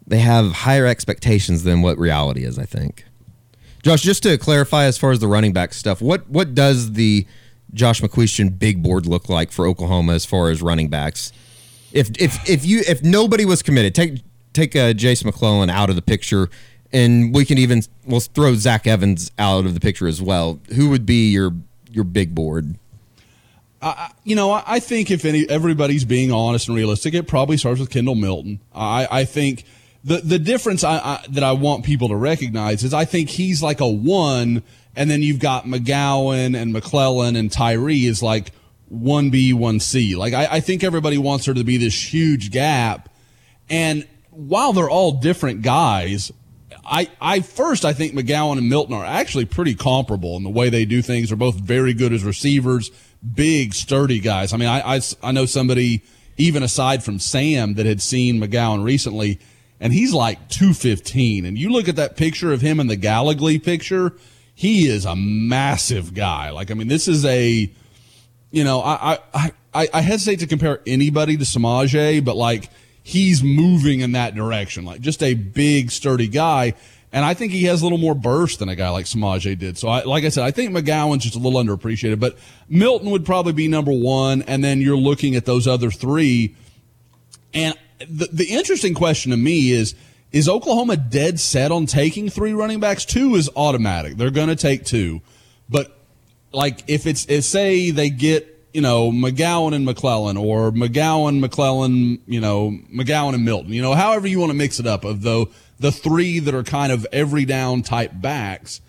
they have higher expectations than what reality is, I think. Josh, just to clarify as far as the running back stuff, what what does the Josh McQuestion big board look like for Oklahoma as far as running backs? If if if you if nobody was committed, take take uh, Jase McClellan out of the picture, and we can even we'll throw Zach Evans out of the picture as well. Who would be your your big board? you know, I, I think if any everybody's being honest and realistic, it probably starts with Kendall Milton. I, I think the the difference I, I, that I want people to recognize is I think he's like a one, and then you've got McGowan and McClellan and Tyree is like one B, one C. Like I, I think everybody wants there to be this huge gap, and while they're all different guys, I, I first I think McGowan and Milton are actually pretty comparable in the way they do things. They're both very good as receivers, big, sturdy guys. I mean, I, I, I know somebody even aside from Sam that had seen McGowan recently, and he's like 215. And you look at that picture of him in the Gallogly picture, he is a massive guy. Like, I mean, this is a, you know, I, I, I, I hesitate to compare anybody to Samaje, but like he's moving in that direction, like just a big, sturdy guy. And I think he has a little more burst than a guy like Samaje did. So, I, like I said, I think McGowan's just a little underappreciated, but Milton would probably be number one. And then you're looking at those other three. And the, the interesting question to me is, is Oklahoma dead set on taking three running backs? Two is automatic. They're going to take two. But like if it's if say they get you know McGowan and McClellan or McGowan McClellan you know McGowan and Milton you know however you want to mix it up of the the three that are kind of every down type backs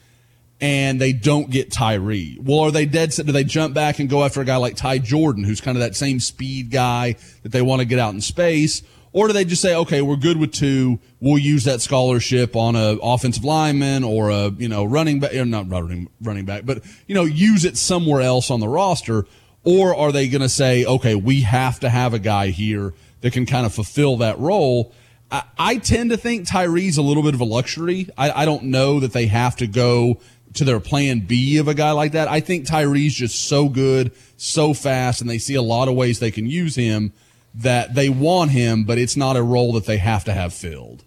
and they don't get Tyree. Well, are they dead set? Do they jump back and go after a guy like Ty Jordan, who's kind of that same speed guy that they want to get out in space? Or do they just say, okay, we're good with two. We'll use that scholarship on a offensive lineman or a, you know, running back, not running, running back, but, you know, use it somewhere else on the roster. Or are they going to say, okay, we have to have a guy here that can kind of fulfill that role? I, I tend to think Tyree's a little bit of a luxury. I, I don't know that they have to go to their plan B of a guy like that. I think Tyree's just so good, so fast, and they see a lot of ways they can use him that they want him, but it's not a role that they have to have filled.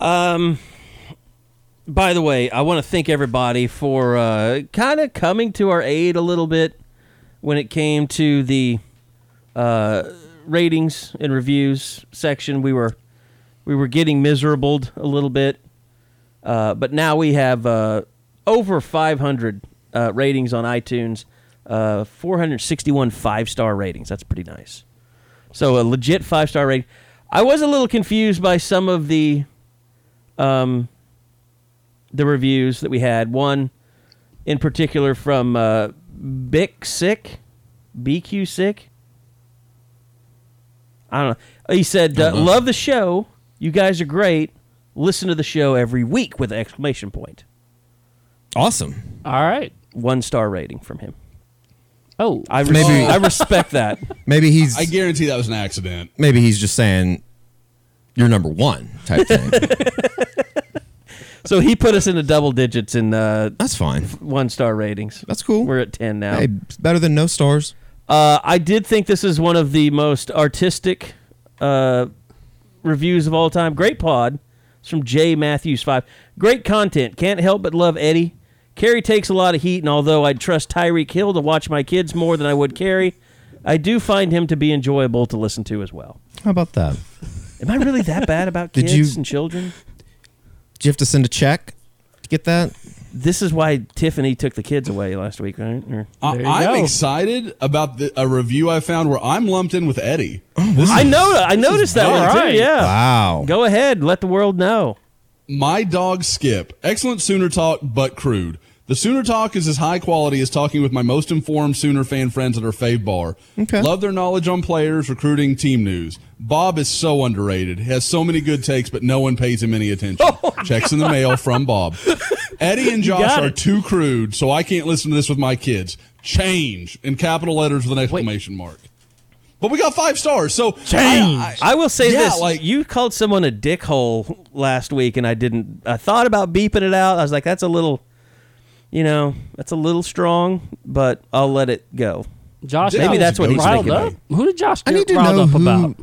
Um, By the way, I want to thank everybody for uh, kind of coming to our aid a little bit when it came to the uh, ratings and reviews section. We were we were getting miserable a little bit, uh, but now we have uh, over 500 uh, ratings on iTunes, uh, 461 five star ratings. That's pretty nice. So a legit five star rating. I was a little confused by some of the um, the reviews that we had. One in particular from uh, Bick Sick, BQ Sick. I don't know. He said, uh, "Love the show. You guys are great. Listen to the show every week with an exclamation point." Awesome. All right. One star rating from him. Oh, I res- Maybe- I respect that. [laughs] Maybe he's I guarantee that was an accident. maybe he's just saying you're number one type thing. [laughs] So he put us into double digits in uh, That's fine. one star ratings. That's cool. We're at ten now. Hey, better than no stars. Uh, I did think this is one of the most artistic uh, reviews of all time. Great pod. It's from J Matthews five. Great content. Can't help but love Eddie. Carrie takes a lot of heat, and although I'd trust Tyreek Hill to watch my kids more than I would Carrie, I do find him to be enjoyable to listen to as well. How about that? Am I really that bad about Did kids you- and children? Did you have to send a check to get that? This is why Tiffany took the kids away last week, right? Or- I, I'm go. excited about the, a review I found where I'm lumped in with Eddie. Oh, this I is- know. I noticed that all one right. too. Yeah. Wow. Go ahead. Let the world know. My dog Skip. Excellent Sooner talk, but crude. The Sooner talk is as high quality as talking with my most informed Sooner fan friends at our fave bar. Okay. Love their knowledge on players, recruiting, team news. Bob is so underrated. He has so many good takes, but no one pays him any attention. [laughs] Checks in the mail from Bob. Eddie and Josh are too crude, so I can't listen to this with my kids. Change in capital letters with an exclamation mark. But we got five stars, so Change. I will say Yeah, this: like- you called someone a dickhole last week, and I didn't. I thought about beeping it out. I was like, "That's a little, you know, that's a little strong, but I'll let it go. Josh, Maybe that's what he's riled thinking. up. Who did Josh I get need to riled know up who- about?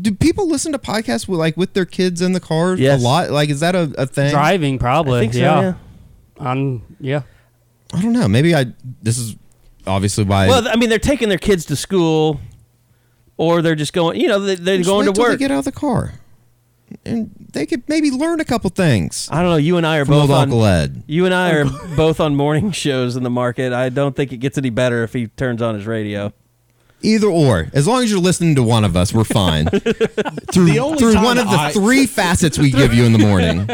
Do people listen to podcasts with like with their kids in the car Yes. a lot? Like, is that a, a thing? Driving, probably. I think so, yeah. yeah. On yeah. I don't know. Maybe I. This is obviously why. Well, I mean, they're taking their kids to school, or they're just going. You know, they- they're Just going wait to till They work. get out of the car, and they could maybe learn a couple things I don't know. You and I are from both old on. Uncle Ed. You and I are [laughs] both on morning [laughs] shows in the market. I don't think it gets any better if he turns on his radio. Either or, as long as you're listening to one of us, we're fine. [laughs] through through one of the I- three facets we give you in the morning.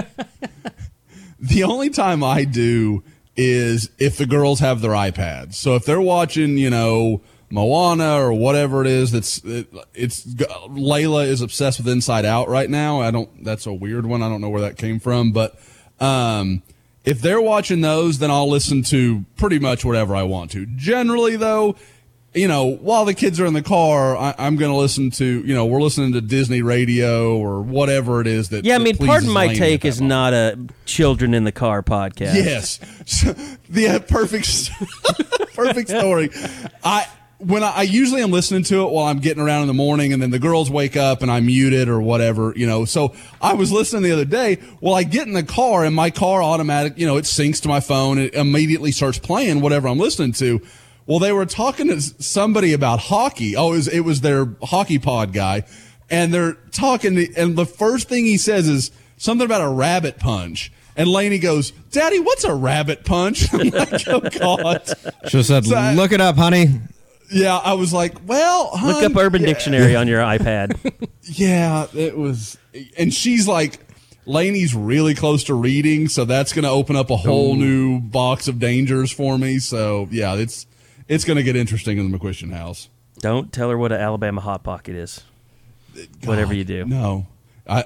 The only time I do is if the girls have their iPads. So if they're watching, you know, Moana or whatever it is that's it, it's Layla is obsessed with Inside Out right now. I don't that's a weird one. I don't know where that came from, but um if they're watching those, then I'll listen to pretty much whatever I want to. Generally though, you know, while the kids are in the car, I, I'm going to listen to, you know, we're listening to Disney radio or whatever it is that. Yeah, I mean, pardon my Lainey at take is moment. not a children in the car podcast. Yes, [laughs] the uh, perfect, [laughs] perfect story. I when I, I usually am listening to it while I'm getting around in the morning, and then the girls wake up and I mute it or whatever, you know. So I was listening the other day. Well, I get in the car and my car automatic, you know, it syncs to my phone. It immediately starts playing whatever I'm listening to. Well, they were talking to somebody about hockey. Oh, it was, it was their hockey pod guy, and they're talking. To, and the first thing he says is something about a rabbit punch. And Laney goes, "Daddy, what's a rabbit punch?" [laughs] I'm like, "Oh God." Should have said, So I- "Look it up, honey." Yeah, I was like, "Well, Look hun, up Urban yeah, Dictionary on your [laughs] iPad. Yeah, it was, and she's like, Laney's really close to reading, so that's going to open up a whole new box of dangers for me. So yeah, it's it's going to get interesting in the McCuistion house. Don't tell her what an Alabama hot pocket is. Whatever you do. No, I, I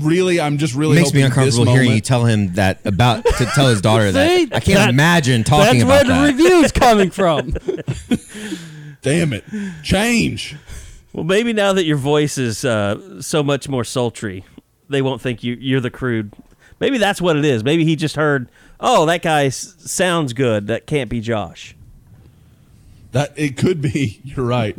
really, I'm just really Makes me hoping this uncomfortable hearing moment- you tell him that about to tell his daughter [laughs] See? that. I can't That- imagine talking That's where about the that. review is coming [laughs] from. Damn it, change. Well, maybe now that your voice is uh, so much more sultry, they won't think you you're the crude. Maybe that's what it is. Maybe he just heard, "Oh, that guy s- sounds good. That can't be Josh." That it could be. [laughs] You're right.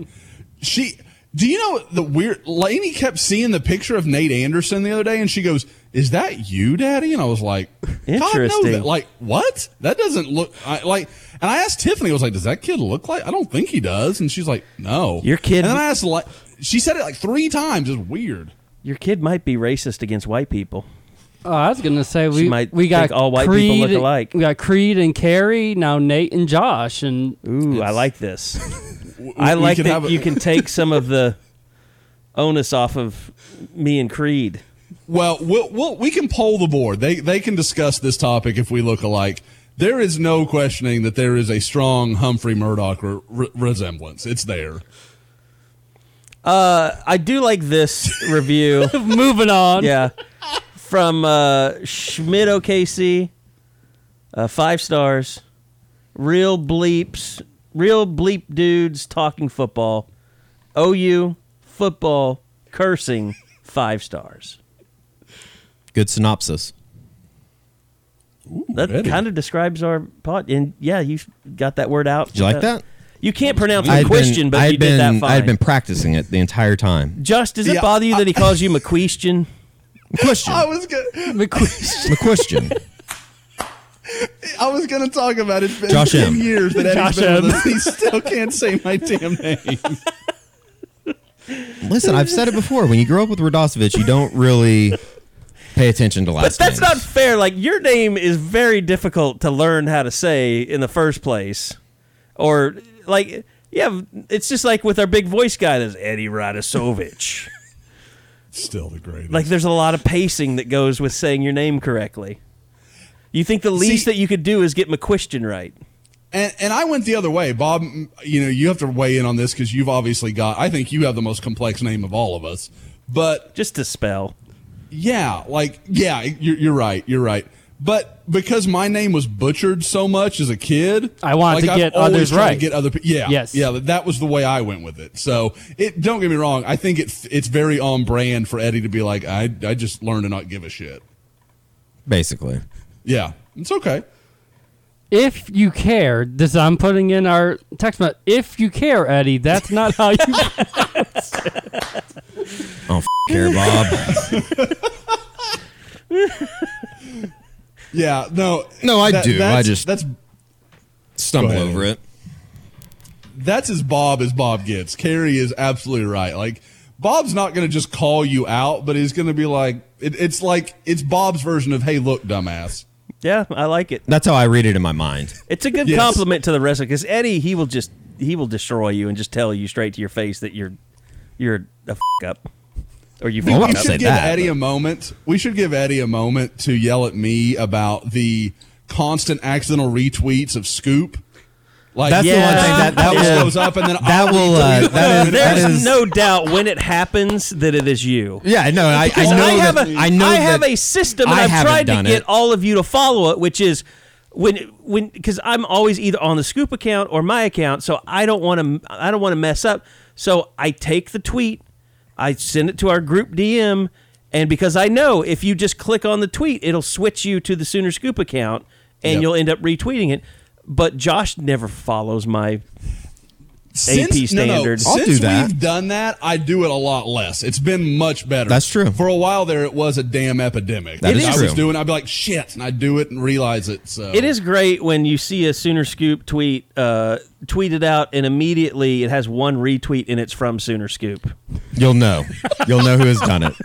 She. Do you know the weird? Lainey kept seeing the picture of Nate Anderson the other day, and she goes, "Is that you, Daddy?" And I was like, Interesting. that- Like what? That doesn't look I, like. And I asked Tiffany, I was like, "Does that kid look like?" I don't think he does. And she's like, "No." Your kid- And then I asked, like, she said it like three times. It's weird. Your kid might be racist against white people. Oh, I was gonna say we might we got all white people Creed, look alike. We got Creed and Carrie. Now Nate and Josh, and Ooh, I like this. [laughs] I like that have a- you can take some of the onus off of me and Creed. Well, we'll, we'll we can poll the board. They they can discuss this topic if we look alike. There is no questioning that there is a strong Humphrey Murdoch re- re- resemblance. It's there. Uh, I do like this [laughs] review. moving on. yeah, from uh, Schmidt OKC, uh, five stars. Real bleeps, real bleep dudes talking football. OU football cursing, five stars. Good synopsis. That Eddie. kind of describes our pod. And yeah, you got that word out. Did you like that? You can't pronounce I'd McQuestion, but I'd you been, did that fine. I'd been practicing it the entire time. Just does it Yeah, bother you that he calls you McQuestion? Question. [laughs] I was gonna, [laughs] McQueen. question. I was gonna talk about it. It's been Josh ten M. years that Eddie's Josh been M. with us. He still can't say my damn name. Listen, I've said it before. When you grow up with Radosevich, you don't really pay attention to last. But that's names. not fair. Like your name is very difficult to learn how to say in the first place, or like yeah, it's just like with our big voice guy. There's Eddie Radosevich. Still the greatest. like there's a lot of pacing that goes with saying your name correctly. You think the least See- that you could do is get McQuestion right? And and I went the other way, Bob. You know, you have to weigh in on this because you've obviously got. I think you have the most complex name of all of us. But Just to spell. Yeah, like yeah, you're, you're right. You're right. But because my name was butchered so much as a kid, I wanted like, to I've get always others tried to right. Get other, people. yeah, Yes. yeah. That was the way I went with it. So it. Don't get me wrong. I think it it's very on brand for Eddie to be like, I I just learned to not give a shit. Basically. Yeah, it's okay. If you care, this I'm putting in our text message. If you care, Eddie, that's not how you. [laughs] I don't f- care, Bob. [laughs] Yeah, no, No, I do. I just- that's Stumble over it. that's as Bob as Bob gets. Carrie is absolutely right. Like Bob's not going to just call you out, but he's going to be like, it, it's like it's Bob's version of, "Hey, look, dumbass." Yeah, I like it. That's how I read it in my mind. It's a good [laughs] Yes. compliment to the wrestler because Eddie, he will just he will destroy you and just tell you straight to your face that you're you're a f- up or you fucked I'll We should give that, Eddie but- a moment. We should give Eddie a moment to yell at me about the constant accidental retweets of Scoop. Like That's the one thing that- that will- goes up and then that I'll uh, [laughs] that is- There's is- no doubt when it happens that it is you. Yeah, no, I, I Because know I have that. a, I know I have that a system, and I I've tried to get it. all of you to follow it, which is when when because I'm always either on the Scoop account or my account, so I don't want to I don't want to mess up. So I take the tweet, I send it to our group DM, and because I know if you just click on the tweet, it'll switch you to the Sooner Scoop account, and Yep. you'll end up retweeting it. But Josh never follows my Since, AP no, no. I'll since do that. we've done that, I do it a lot less. It's been much better. That's true. For a while there, it was a damn epidemic. That is I true. was doing. I'd be like, shit, and I would do it and realize it. So It is great when you see a Sooner Scoop tweet uh, tweeted out, and immediately it has one retweet, and it's from Sooner Scoop. You'll know. You'll know who has done it. [laughs]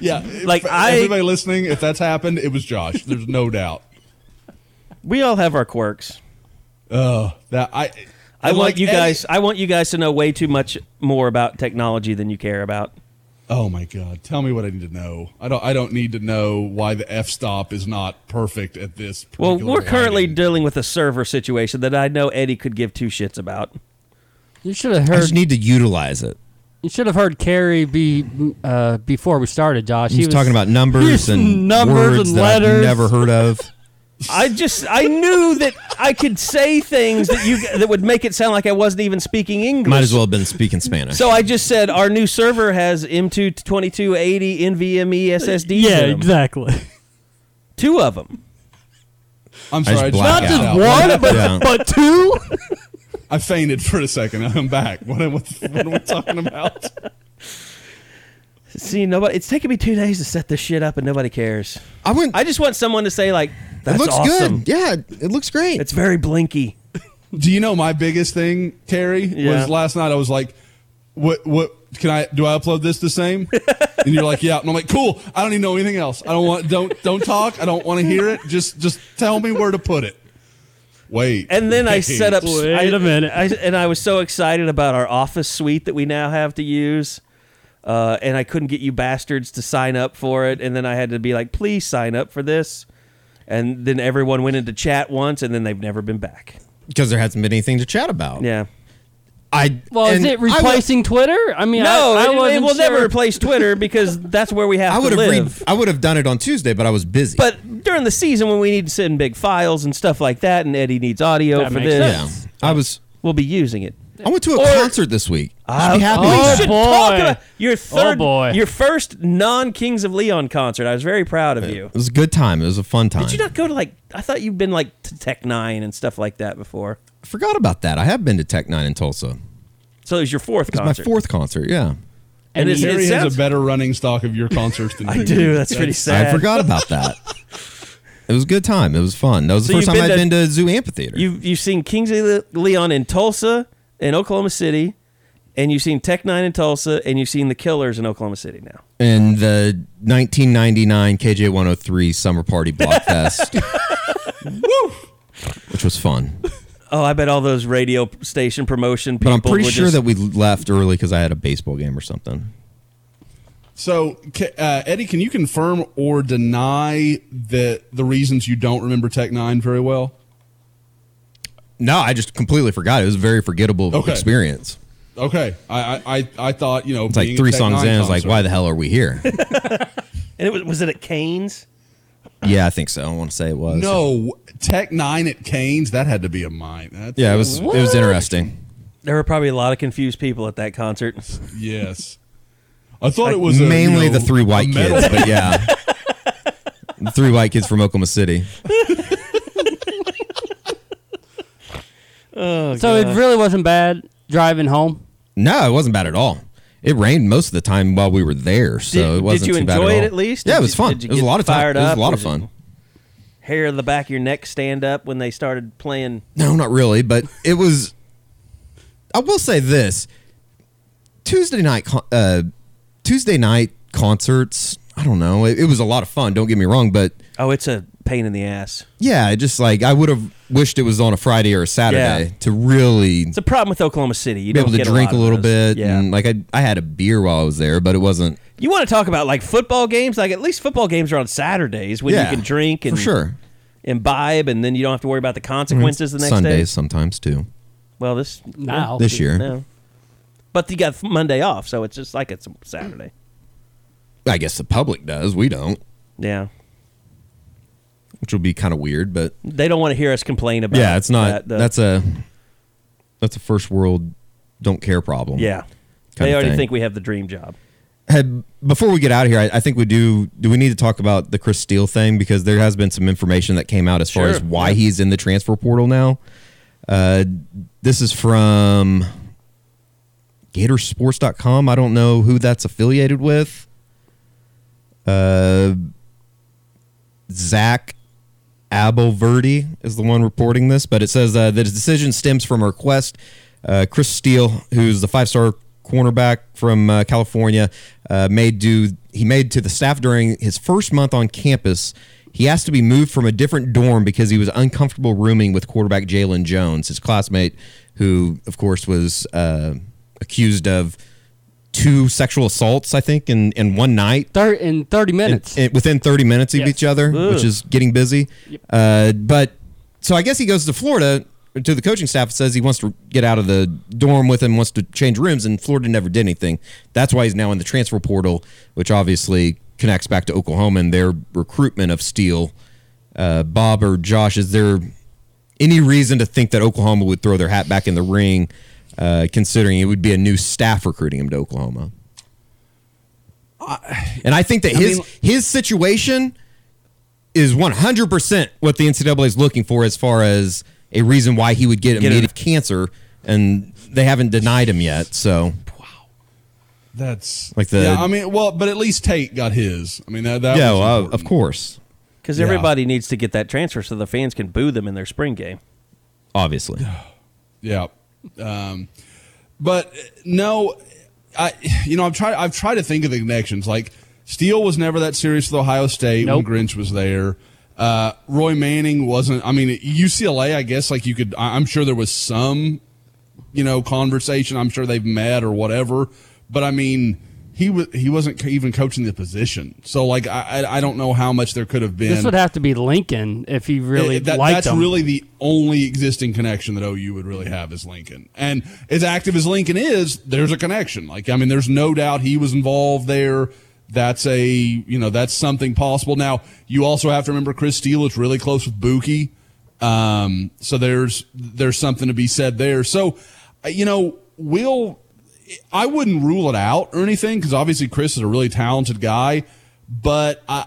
Yeah, Like, if, I- everybody listening, if that's happened, it was Josh. There's no doubt. We all have our quirks. Uh, that I. I want like you Eddie- guys. I want you guys to know way too much more about technology than you care about. Oh my god! Tell me what I need to know. I don't. I don't need to know why the f stop is not perfect at this. Point. Well, we're currently dealing with a server situation that I know Eddie could give two shits about. You should have heard. I heard. just need to utilize it. you should have heard Carrie be uh, before we started, Josh. He's talking about numbers [laughs] and numbers words and that I've letters. never heard of. [laughs] I just I knew that I could say things that you that would make it sound like I wasn't even speaking English. Might as well have been speaking Spanish. So I just said our new server has M2 2280 NVMe SSDs. Yeah, in 'em. exactly. Two of them. I'm sorry. I just blacked blacked out. out. One, but Yeah. but two. I fainted for a second. I'm back. What, am- what, what are we talking about? See, nobody. It's taken me two days to set this shit up, and nobody cares. I went. I just want someone to say like, "That's it looks awesome. good. Yeah, it looks great. It's very blinky." [laughs] Do you know my biggest thing, Terry? Yeah. Was last night I was like, "What? What? Can I? Do I upload this the same?" [laughs] and you're like, "Yeah." And I'm like, "Cool. I don't even know anything else. I don't want. Don't don't talk. I don't want to hear it. Just just tell me where to put it." Wait. And then I set up. Wait I, a minute. I, and I was so excited about our office suite that we now have to use. Uh, and I couldn't get you bastards to sign up for it. And then I had to be like, please sign up for this. And then everyone went into chat once, and then they've never been back. because there hasn't been anything to chat about. Yeah. I. Well, is and it I would- replacing Twitter? I mean, No, I, I it- it, wasn't will never replace Twitter because [laughs] that's where we have I to would have. live. Read, I would have done it on Tuesday, but I was busy. But during the season when we need to send big files and stuff like that, and Eddie needs audio That for this, yeah. I was. we'll be using it. I went to a Or- concert this week. You should be oh, happy. oh, we should oh, boy. talk about your oh, third, boy. your first non Kings of Leon concert. I was very proud of you. It was a good time. It was a fun time. Did you not go to like? I thought you'd been like to Tech N9ne and stuff like that before. I forgot about that. I have been to Tech N9ne in Tulsa. So it was your fourth It's my fourth concert. Yeah, and it's, Carrie it has sounds, a better running stock of your concerts than [laughs] I you do. That's pretty sad. I forgot about that. [laughs] It was a good time. It was fun. That was the first time been I'd to- been to Zoo Amphitheater. You've you've seen Kings of Leon in Tulsa, in Oklahoma City, and you've seen Tech N9ne in Tulsa, and you've seen the Killers in Oklahoma City now. in the 1999 KJ 103 Summer Party Blockfest, [laughs] which was fun. Oh, I bet all those radio station promotion people. But. I'm pretty were sure just- that we left early because I had a baseball game or something. So, uh, Eddie, can you confirm or deny that the reasons you don't remember Tech N9ne very well? No, I just completely forgot. It was a very forgettable Okay. experience. Okay, I I, I, I thought you know It's like three songs in. It's like, why the hell are we here? [laughs] [laughs] and it was was it at Cain's? yeah, I think so. I want to say it was. No, Tech N9ne at Cain's. That had to be a mine. That's, Yeah, it was. It was interesting. There were probably a lot of confused people at that concert. Yes, I thought it was a, Mainly you know, the three white kids, but yeah, [laughs] the three white kids from Oklahoma City. Oh, So it really wasn't bad driving home. No, it wasn't bad at all. It rained most of the time while we were there, so Did- it wasn't too bad. did you too bad enjoy at it all. at least? Yeah, Did it was you- fun. It was a lot of time. fired It was a lot of fun. hair of the back of your neck stand up when they started playing. No, not really, but it was. I will say this: Tuesday night, uh, Tuesday night concerts. I don't know. It, it was a lot of fun. Don't get me wrong, but Oh, it's a pain in the ass. yeah, it just like I would have wished it was on a Friday or a Saturday Yeah. to really It's a problem with Oklahoma City. You be don't able to get drink a, a, of little those. bit. Yeah. And like I, I had a beer while I was there, but it wasn't. you want to talk about like football games? Like at least football games are on Saturdays when yeah, you can drink and for sure. imbibe, and then you don't have to worry about the mm-hmm. consequences the next Sundays day. sometimes too. Well, this Now. This year, no. But you got Monday off, so it's just like it's a Saturday. I guess the public does. We don't, Yeah. Which will be kind of weird. But They don't want to hear us complain about. yeah, it's not. that, that's a that's a first world don't care problem. yeah. They already think we have the dream job. Had, before we get out of here, I, I think we do. Do we need to talk about the Chris Steele thing because there has been some information that came out as far as why yeah. he's in the transfer portal now. Uh, this is from Gatorsports.com. I don't know who that's affiliated with. Uh, Zach Abolverdi is the one reporting this, but it says uh, that his decision stems from a request. Uh, Chris Steele, who's the five-star cornerback from uh, California, uh, made do he made to the staff during his first month on campus. He asked to be moved from a different dorm because he was uncomfortable rooming with quarterback Jalon Jones, his classmate, who, of course, was uh, accused of two sexual assaults, I think, in, in one night Thir- in 30 minutes. in- in- within 30 minutes of Yes. each other, which is getting busy. Uh, but so I guess he goes to Florida to the coaching staff says he wants to get out of the dorm with him, wants to change rooms, and Florida never did anything. That's why he's now in the transfer portal, which obviously connects back to Oklahoma and their recruitment of Steele. Uh, Bob or Josh, is there any reason to think that Oklahoma would throw their hat back in the ring, uh, considering it would be a new staff recruiting him to Oklahoma? and I think that his mean- his situation is 100% what the NCAA is looking for as far as a reason why he would get Get immediate it. cancer, and they haven't denied him yet. So Wow. That's Like the- yeah. I mean, well, but at least Tate got his. I mean, that, that yeah, was well, of course, Because Yeah. everybody needs to get that transfer so the fans can boo them in their spring game. obviously. [sighs] Yeah. Um, but no, I you know I've tried I've tried to think of the connections. Like Steele was never that serious with Ohio State Nope. when Grinch was there. Uh, Roy Manning wasn't. I mean, UCLA. I guess like you could. I'm sure there was some, you know, conversation. I'm sure they've met or whatever. But I mean, he was he wasn't even coaching the position. So like I I don't know how much there could have been. this would have to be Lincoln if he really It- that- liked that's him. really the only existing connection that OU would really have is Lincoln. And as active as Lincoln is, there's a connection. Like, I mean, there's no doubt he was involved there. That's a, you know, that's something possible. Now, you also have to remember Chris Steele is really close with Buki. Um, so there's, there's something to be said there. So, uh, you know, we'll, I wouldn't rule it out or anything because obviously Chris is a really talented guy, but I,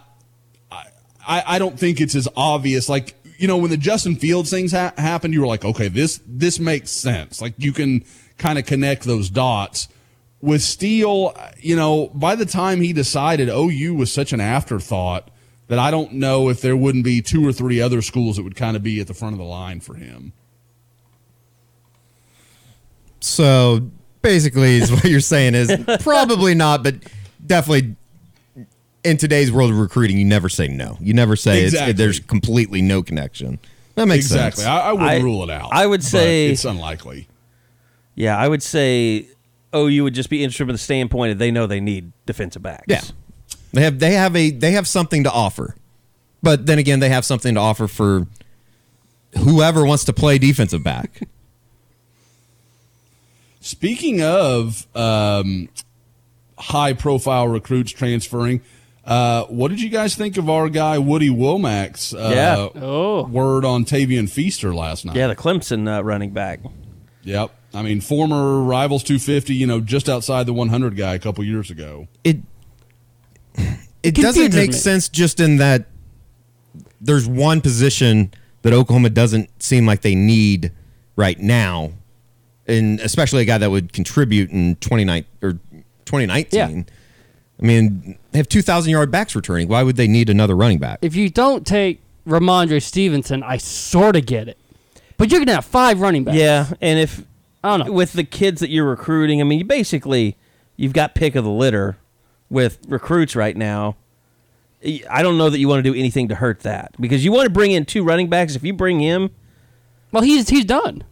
I, I don't think it's as obvious. Like, you know, when the Justin Fields things ha- happened, you were like, okay, this, this makes sense. Like you can kind of connect those dots. With Steele, you know, by the time he decided OU was such an afterthought that I don't know if there wouldn't be two or three other schools that would kind of be at the front of the line for him. So basically, is what you're saying is [laughs] probably not, but definitely in today's world of recruiting, you never say no. You never say Exactly. it's, there's completely no connection. That makes exactly. sense. I, I wouldn't I- rule it out. I would but say- it's unlikely. Yeah, I would say Oh, you would just be interested from the standpoint that they know they need defensive backs. Yeah. They have they have a they have something to offer. But then again, they have something to offer for whoever wants to play defensive back. Speaking of um, high profile recruits transferring, uh, what did you guys think of our guy Woody Wommack's uh, Yeah. Oh. word on Tavien Feaster last night? Yeah, the Clemson uh, running back. Yep. I mean, former rivals 250, you know, just outside the 100 guy a couple years ago. It it doesn't make me. sense just in that there's one position that Oklahoma doesn't seem like they need right now, and especially a guy that would contribute in 29 or 2019. Yeah. I mean, they have 2,000 yard backs returning. Why would they need another running back? If you don't take Rhamondre Stevenson, I sort of get it. But you're gonna have five running backs. Yeah, and if I don't know. with the kids that you're recruiting, I mean, you basically you've got pick of the litter with recruits right now. I don't know that you want to do anything to hurt that because you want to bring in two running backs. If you bring him, Well, he's he's done.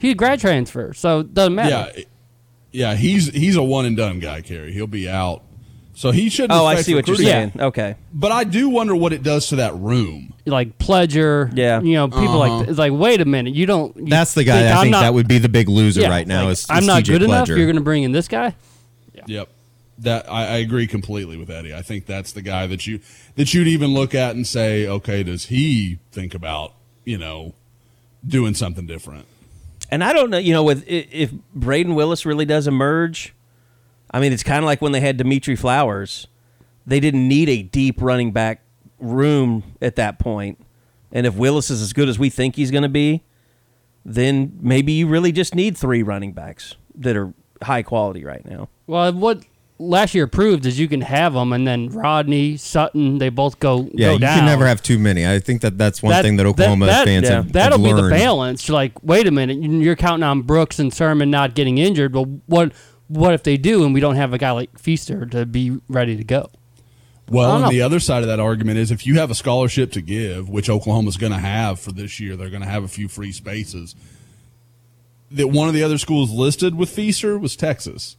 He's a grad transfer, so it doesn't matter. Yeah, yeah, he's he's a one and done guy, Kerry. He'll be out, so he shouldn't. oh, I see what you're recruiting. saying. Okay, But I do wonder what it does to that room. Like Pledger, Yeah. you know, people Uh-huh. like it's like, wait a minute, you don't. You That's the guy think I think not- that would be the big loser yeah, right now. like, is, is I'm not TJ good enough. You're going to bring in this guy. Yep. That I, I agree completely with Eddie. I think that's the guy that you that you'd even look at and say, okay, does he think about you know doing something different? And I don't know. You know, with if Brayden Willis really does emerge, I mean, it's kind of like when they had Dimitri Flowers. They didn't need a deep running back room at that point. And if Willis is as good as we think he's going to be, then maybe you really just need three running backs that are high quality right now. Well, what last year proved is you can have them, and then Rodney Sutton, they both go yeah, go you down. can never have too many. I think that that's one That- thing that that- Oklahoma that- fans yeah. have, have That'll be the balance. You're like, wait a minute, you're counting on Brooks and Sermon not getting injured, but what what if they do and we don't have a guy like Feaster to be ready to go? Well, and know. the other side of that argument is if you have a scholarship to give, which Oklahoma's going to have for this year, they're going to have a few free spaces. That one of the other schools listed with Feaster was Texas.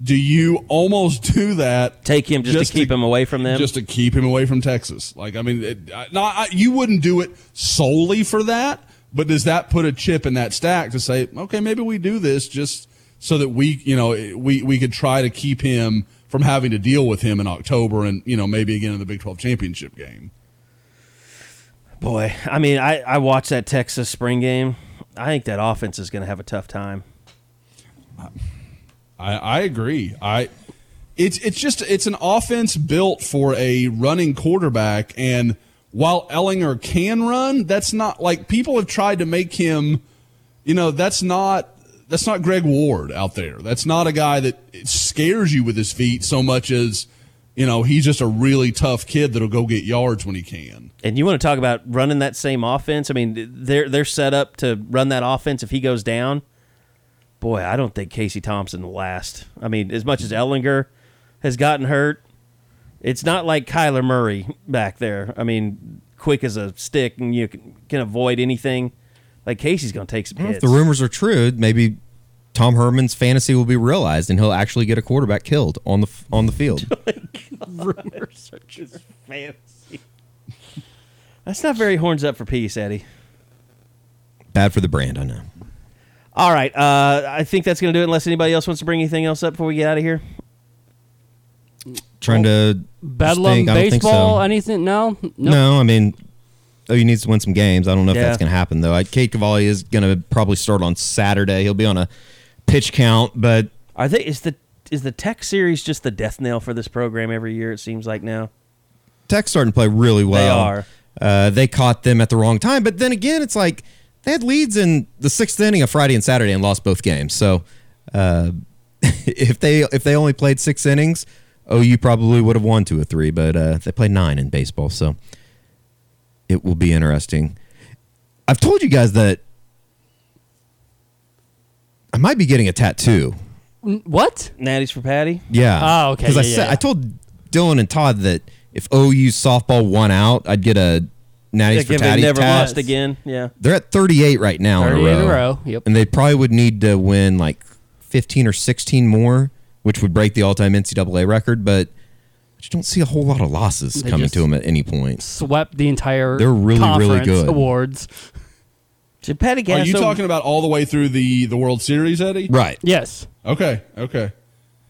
Do you almost [laughs] do that? Take him just, to keep him away from them. Just to keep him away from Texas. Like, I mean, it, I- not, I, you wouldn't do it solely for that, but does that put a chip in that stack to say, okay, maybe we do this just so that we, you know, we, we could try to keep him from having to deal with him in October and, you know, maybe again in the Big 12 championship game. Boy, I mean, I, I watched that Texas spring game. I think that offense is going to have a tough time. I, I agree. I it's it's just it's an offense built for a running quarterback and while Ehlinger can run, that's not like people have tried to make him you know, that's not that's not Greg Ward out there. That's not a guy that scares you with his feet so much as you know, he's just a really tough kid that'll go get yards when he can. And you want to talk about running that same offense? I mean, they're they're set up to run that offense if he goes down. Boy, I don't think Casey Thompson will last. I mean, as much as Ehlinger has gotten hurt, it's not like Kyler Murray back there. I mean, quick as a stick and you can, can avoid anything. Like Casey's going to take some If the rumors are true, maybe Tom Herman's fantasy will be realized, and he'll actually get a quarterback killed on the on the field. [laughs] rumors are just fantasy. That's not very horns up for peace, Eddie. Bad for the brand, I know. All right, uh, I think that's going to do it. Unless anybody else wants to bring anything else up before we get out of here. Trying to Bedlam think, I don't think baseball, so. anything? No, no. No, I mean, oh, he needs to win some games. I don't know if Yeah. that's going to happen though. I, Cade Cavalli is going to probably start on Saturday. He'll be on a pitch count, but Are they? Is the is the Tech series just the death knell for this program every year? It seems like now. Tech's starting to play really well. They are. Uh, they caught them at the wrong time, but then again, it's like they had leads in the sixth inning of Friday and Saturday and lost both games. So uh, [laughs] if they if they only played six innings, OU probably would have won two or three. But uh, they played nine in baseball, so it will be interesting. I've told you guys that I might be getting a tattoo. What? Natty's for Patty. Yeah. Oh, okay. Because I Yeah, yeah, said yeah. I told Dylan and Todd that if OU softball won out, I'd get a Natty's Like for if they Tatty never tat. lost again. Yeah. They're at 38 right now in a 38 row. in a row, yep. And they probably would need to win like 15 or 16 more, which would break the all-time NCAA record. But I just don't see a whole lot of losses They coming just- to them at any point. Swept the entire They're really, really conference good. awards. So Patty Are Gasso. you talking about all the way through the the World Series, Eddie? Right. Yes. Okay, okay.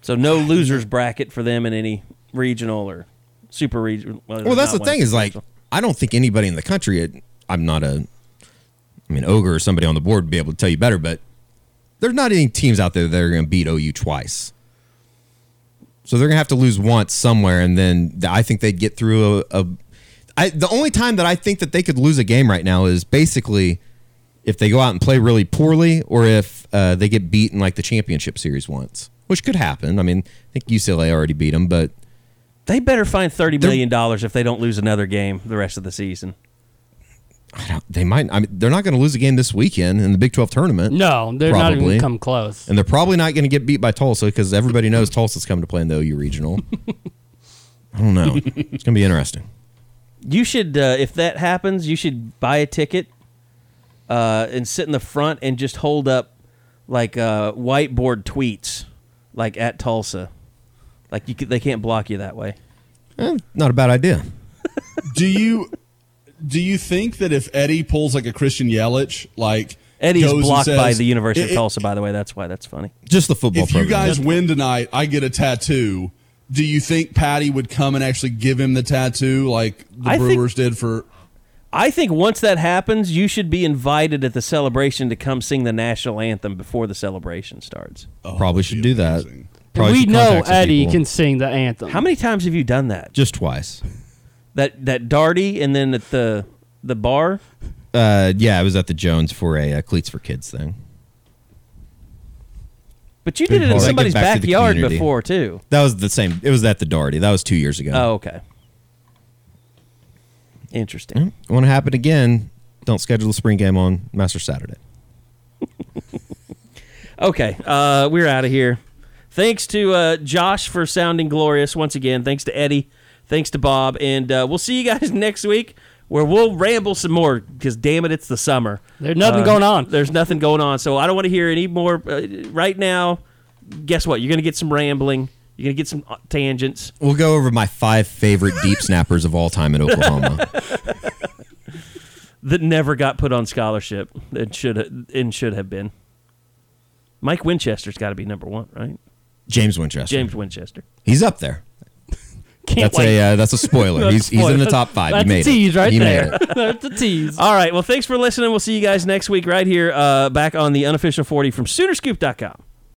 So no losers bracket for them in any regional or super regional. Well, that's the thing is like I don't think anybody in the country. I'm not a, I mean, ogre or somebody on the board would be able to tell you better, but there's not any teams out there that are going to beat OU twice. So they're going to have to lose once somewhere, and then I think they'd get through a. a I, the only time that I think that they could lose a game right now is basically if they go out and play really poorly, or if uh, they get beat in like the championship series once, which could happen. I mean, I think UCLA already beat them, but They better find thirty million dollars if they don't lose another game the rest of the season. I don't, they might. I mean, they're not going to lose a game this weekend in the Big Twelve tournament. No, they're not even Probably. gonna come close. And they're probably not going to get beat by Tulsa because everybody knows Tulsa's coming to play in the OU regional. [laughs] I don't know. It's going to be interesting. You should, uh, if that happens, you should buy a ticket uh, and sit in the front and just hold up like uh, whiteboard tweets, like at Tulsa. Like you, could, they can't block you that way. Eh, not a bad idea. [laughs] do you do you think that if Eddie pulls like a Christian Yelich, like Eddie's goes and blocked by the University of "I- I- Tulsa, by the way. That's why that's funny. Just the football If you program. guys win tonight, I get a tattoo. Do you think Patty would come and actually give him the tattoo like the I think- Brewers did for? I think once that happens, you should be invited at the celebration to come sing the national anthem before the celebration starts. Probably should do that. Amazing. Probably we know Eddie people. can sing the anthem. How many times have you done that? just twice. That that darty and then at the the bar. Uh, yeah, I was at the Jones for a uh, cleats for kids thing. But you did it in somebody's get back to backyard community. before too. That was the same. It was at the Doherty. That was two years ago. Oh, okay. Interesting. Want to happen again? Don't schedule the spring game on Master Saturday. [laughs] Okay, uh, we're out of here. Thanks to uh, Josh for sounding glorious once again. Thanks to Eddie. Thanks to Bob. And uh, we'll see you guys [laughs] next week where we'll ramble some more because, damn it, it's the summer. There's nothing Uh, going on. There's nothing going on. So I don't want to hear any more. Uh, right now, guess what? You're going to get some rambling. You're going to get some uh, tangents. We'll go over my five favorite deep [laughs] snappers of all time in Oklahoma. [laughs] that never got put on scholarship and should and should have been. Mike Winchester's got to be number one, right? James Winchester. James Winchester. He's up there. [laughs] Can't That's wait. a uh, that's a spoiler. [laughs] he's he's in the top five. That's he made a tease it. right he there. Made it. That's a tease. All right. Well, thanks for listening. We'll see you guys next week right here, uh, back on the unofficial 40 from Soonerscoop.com.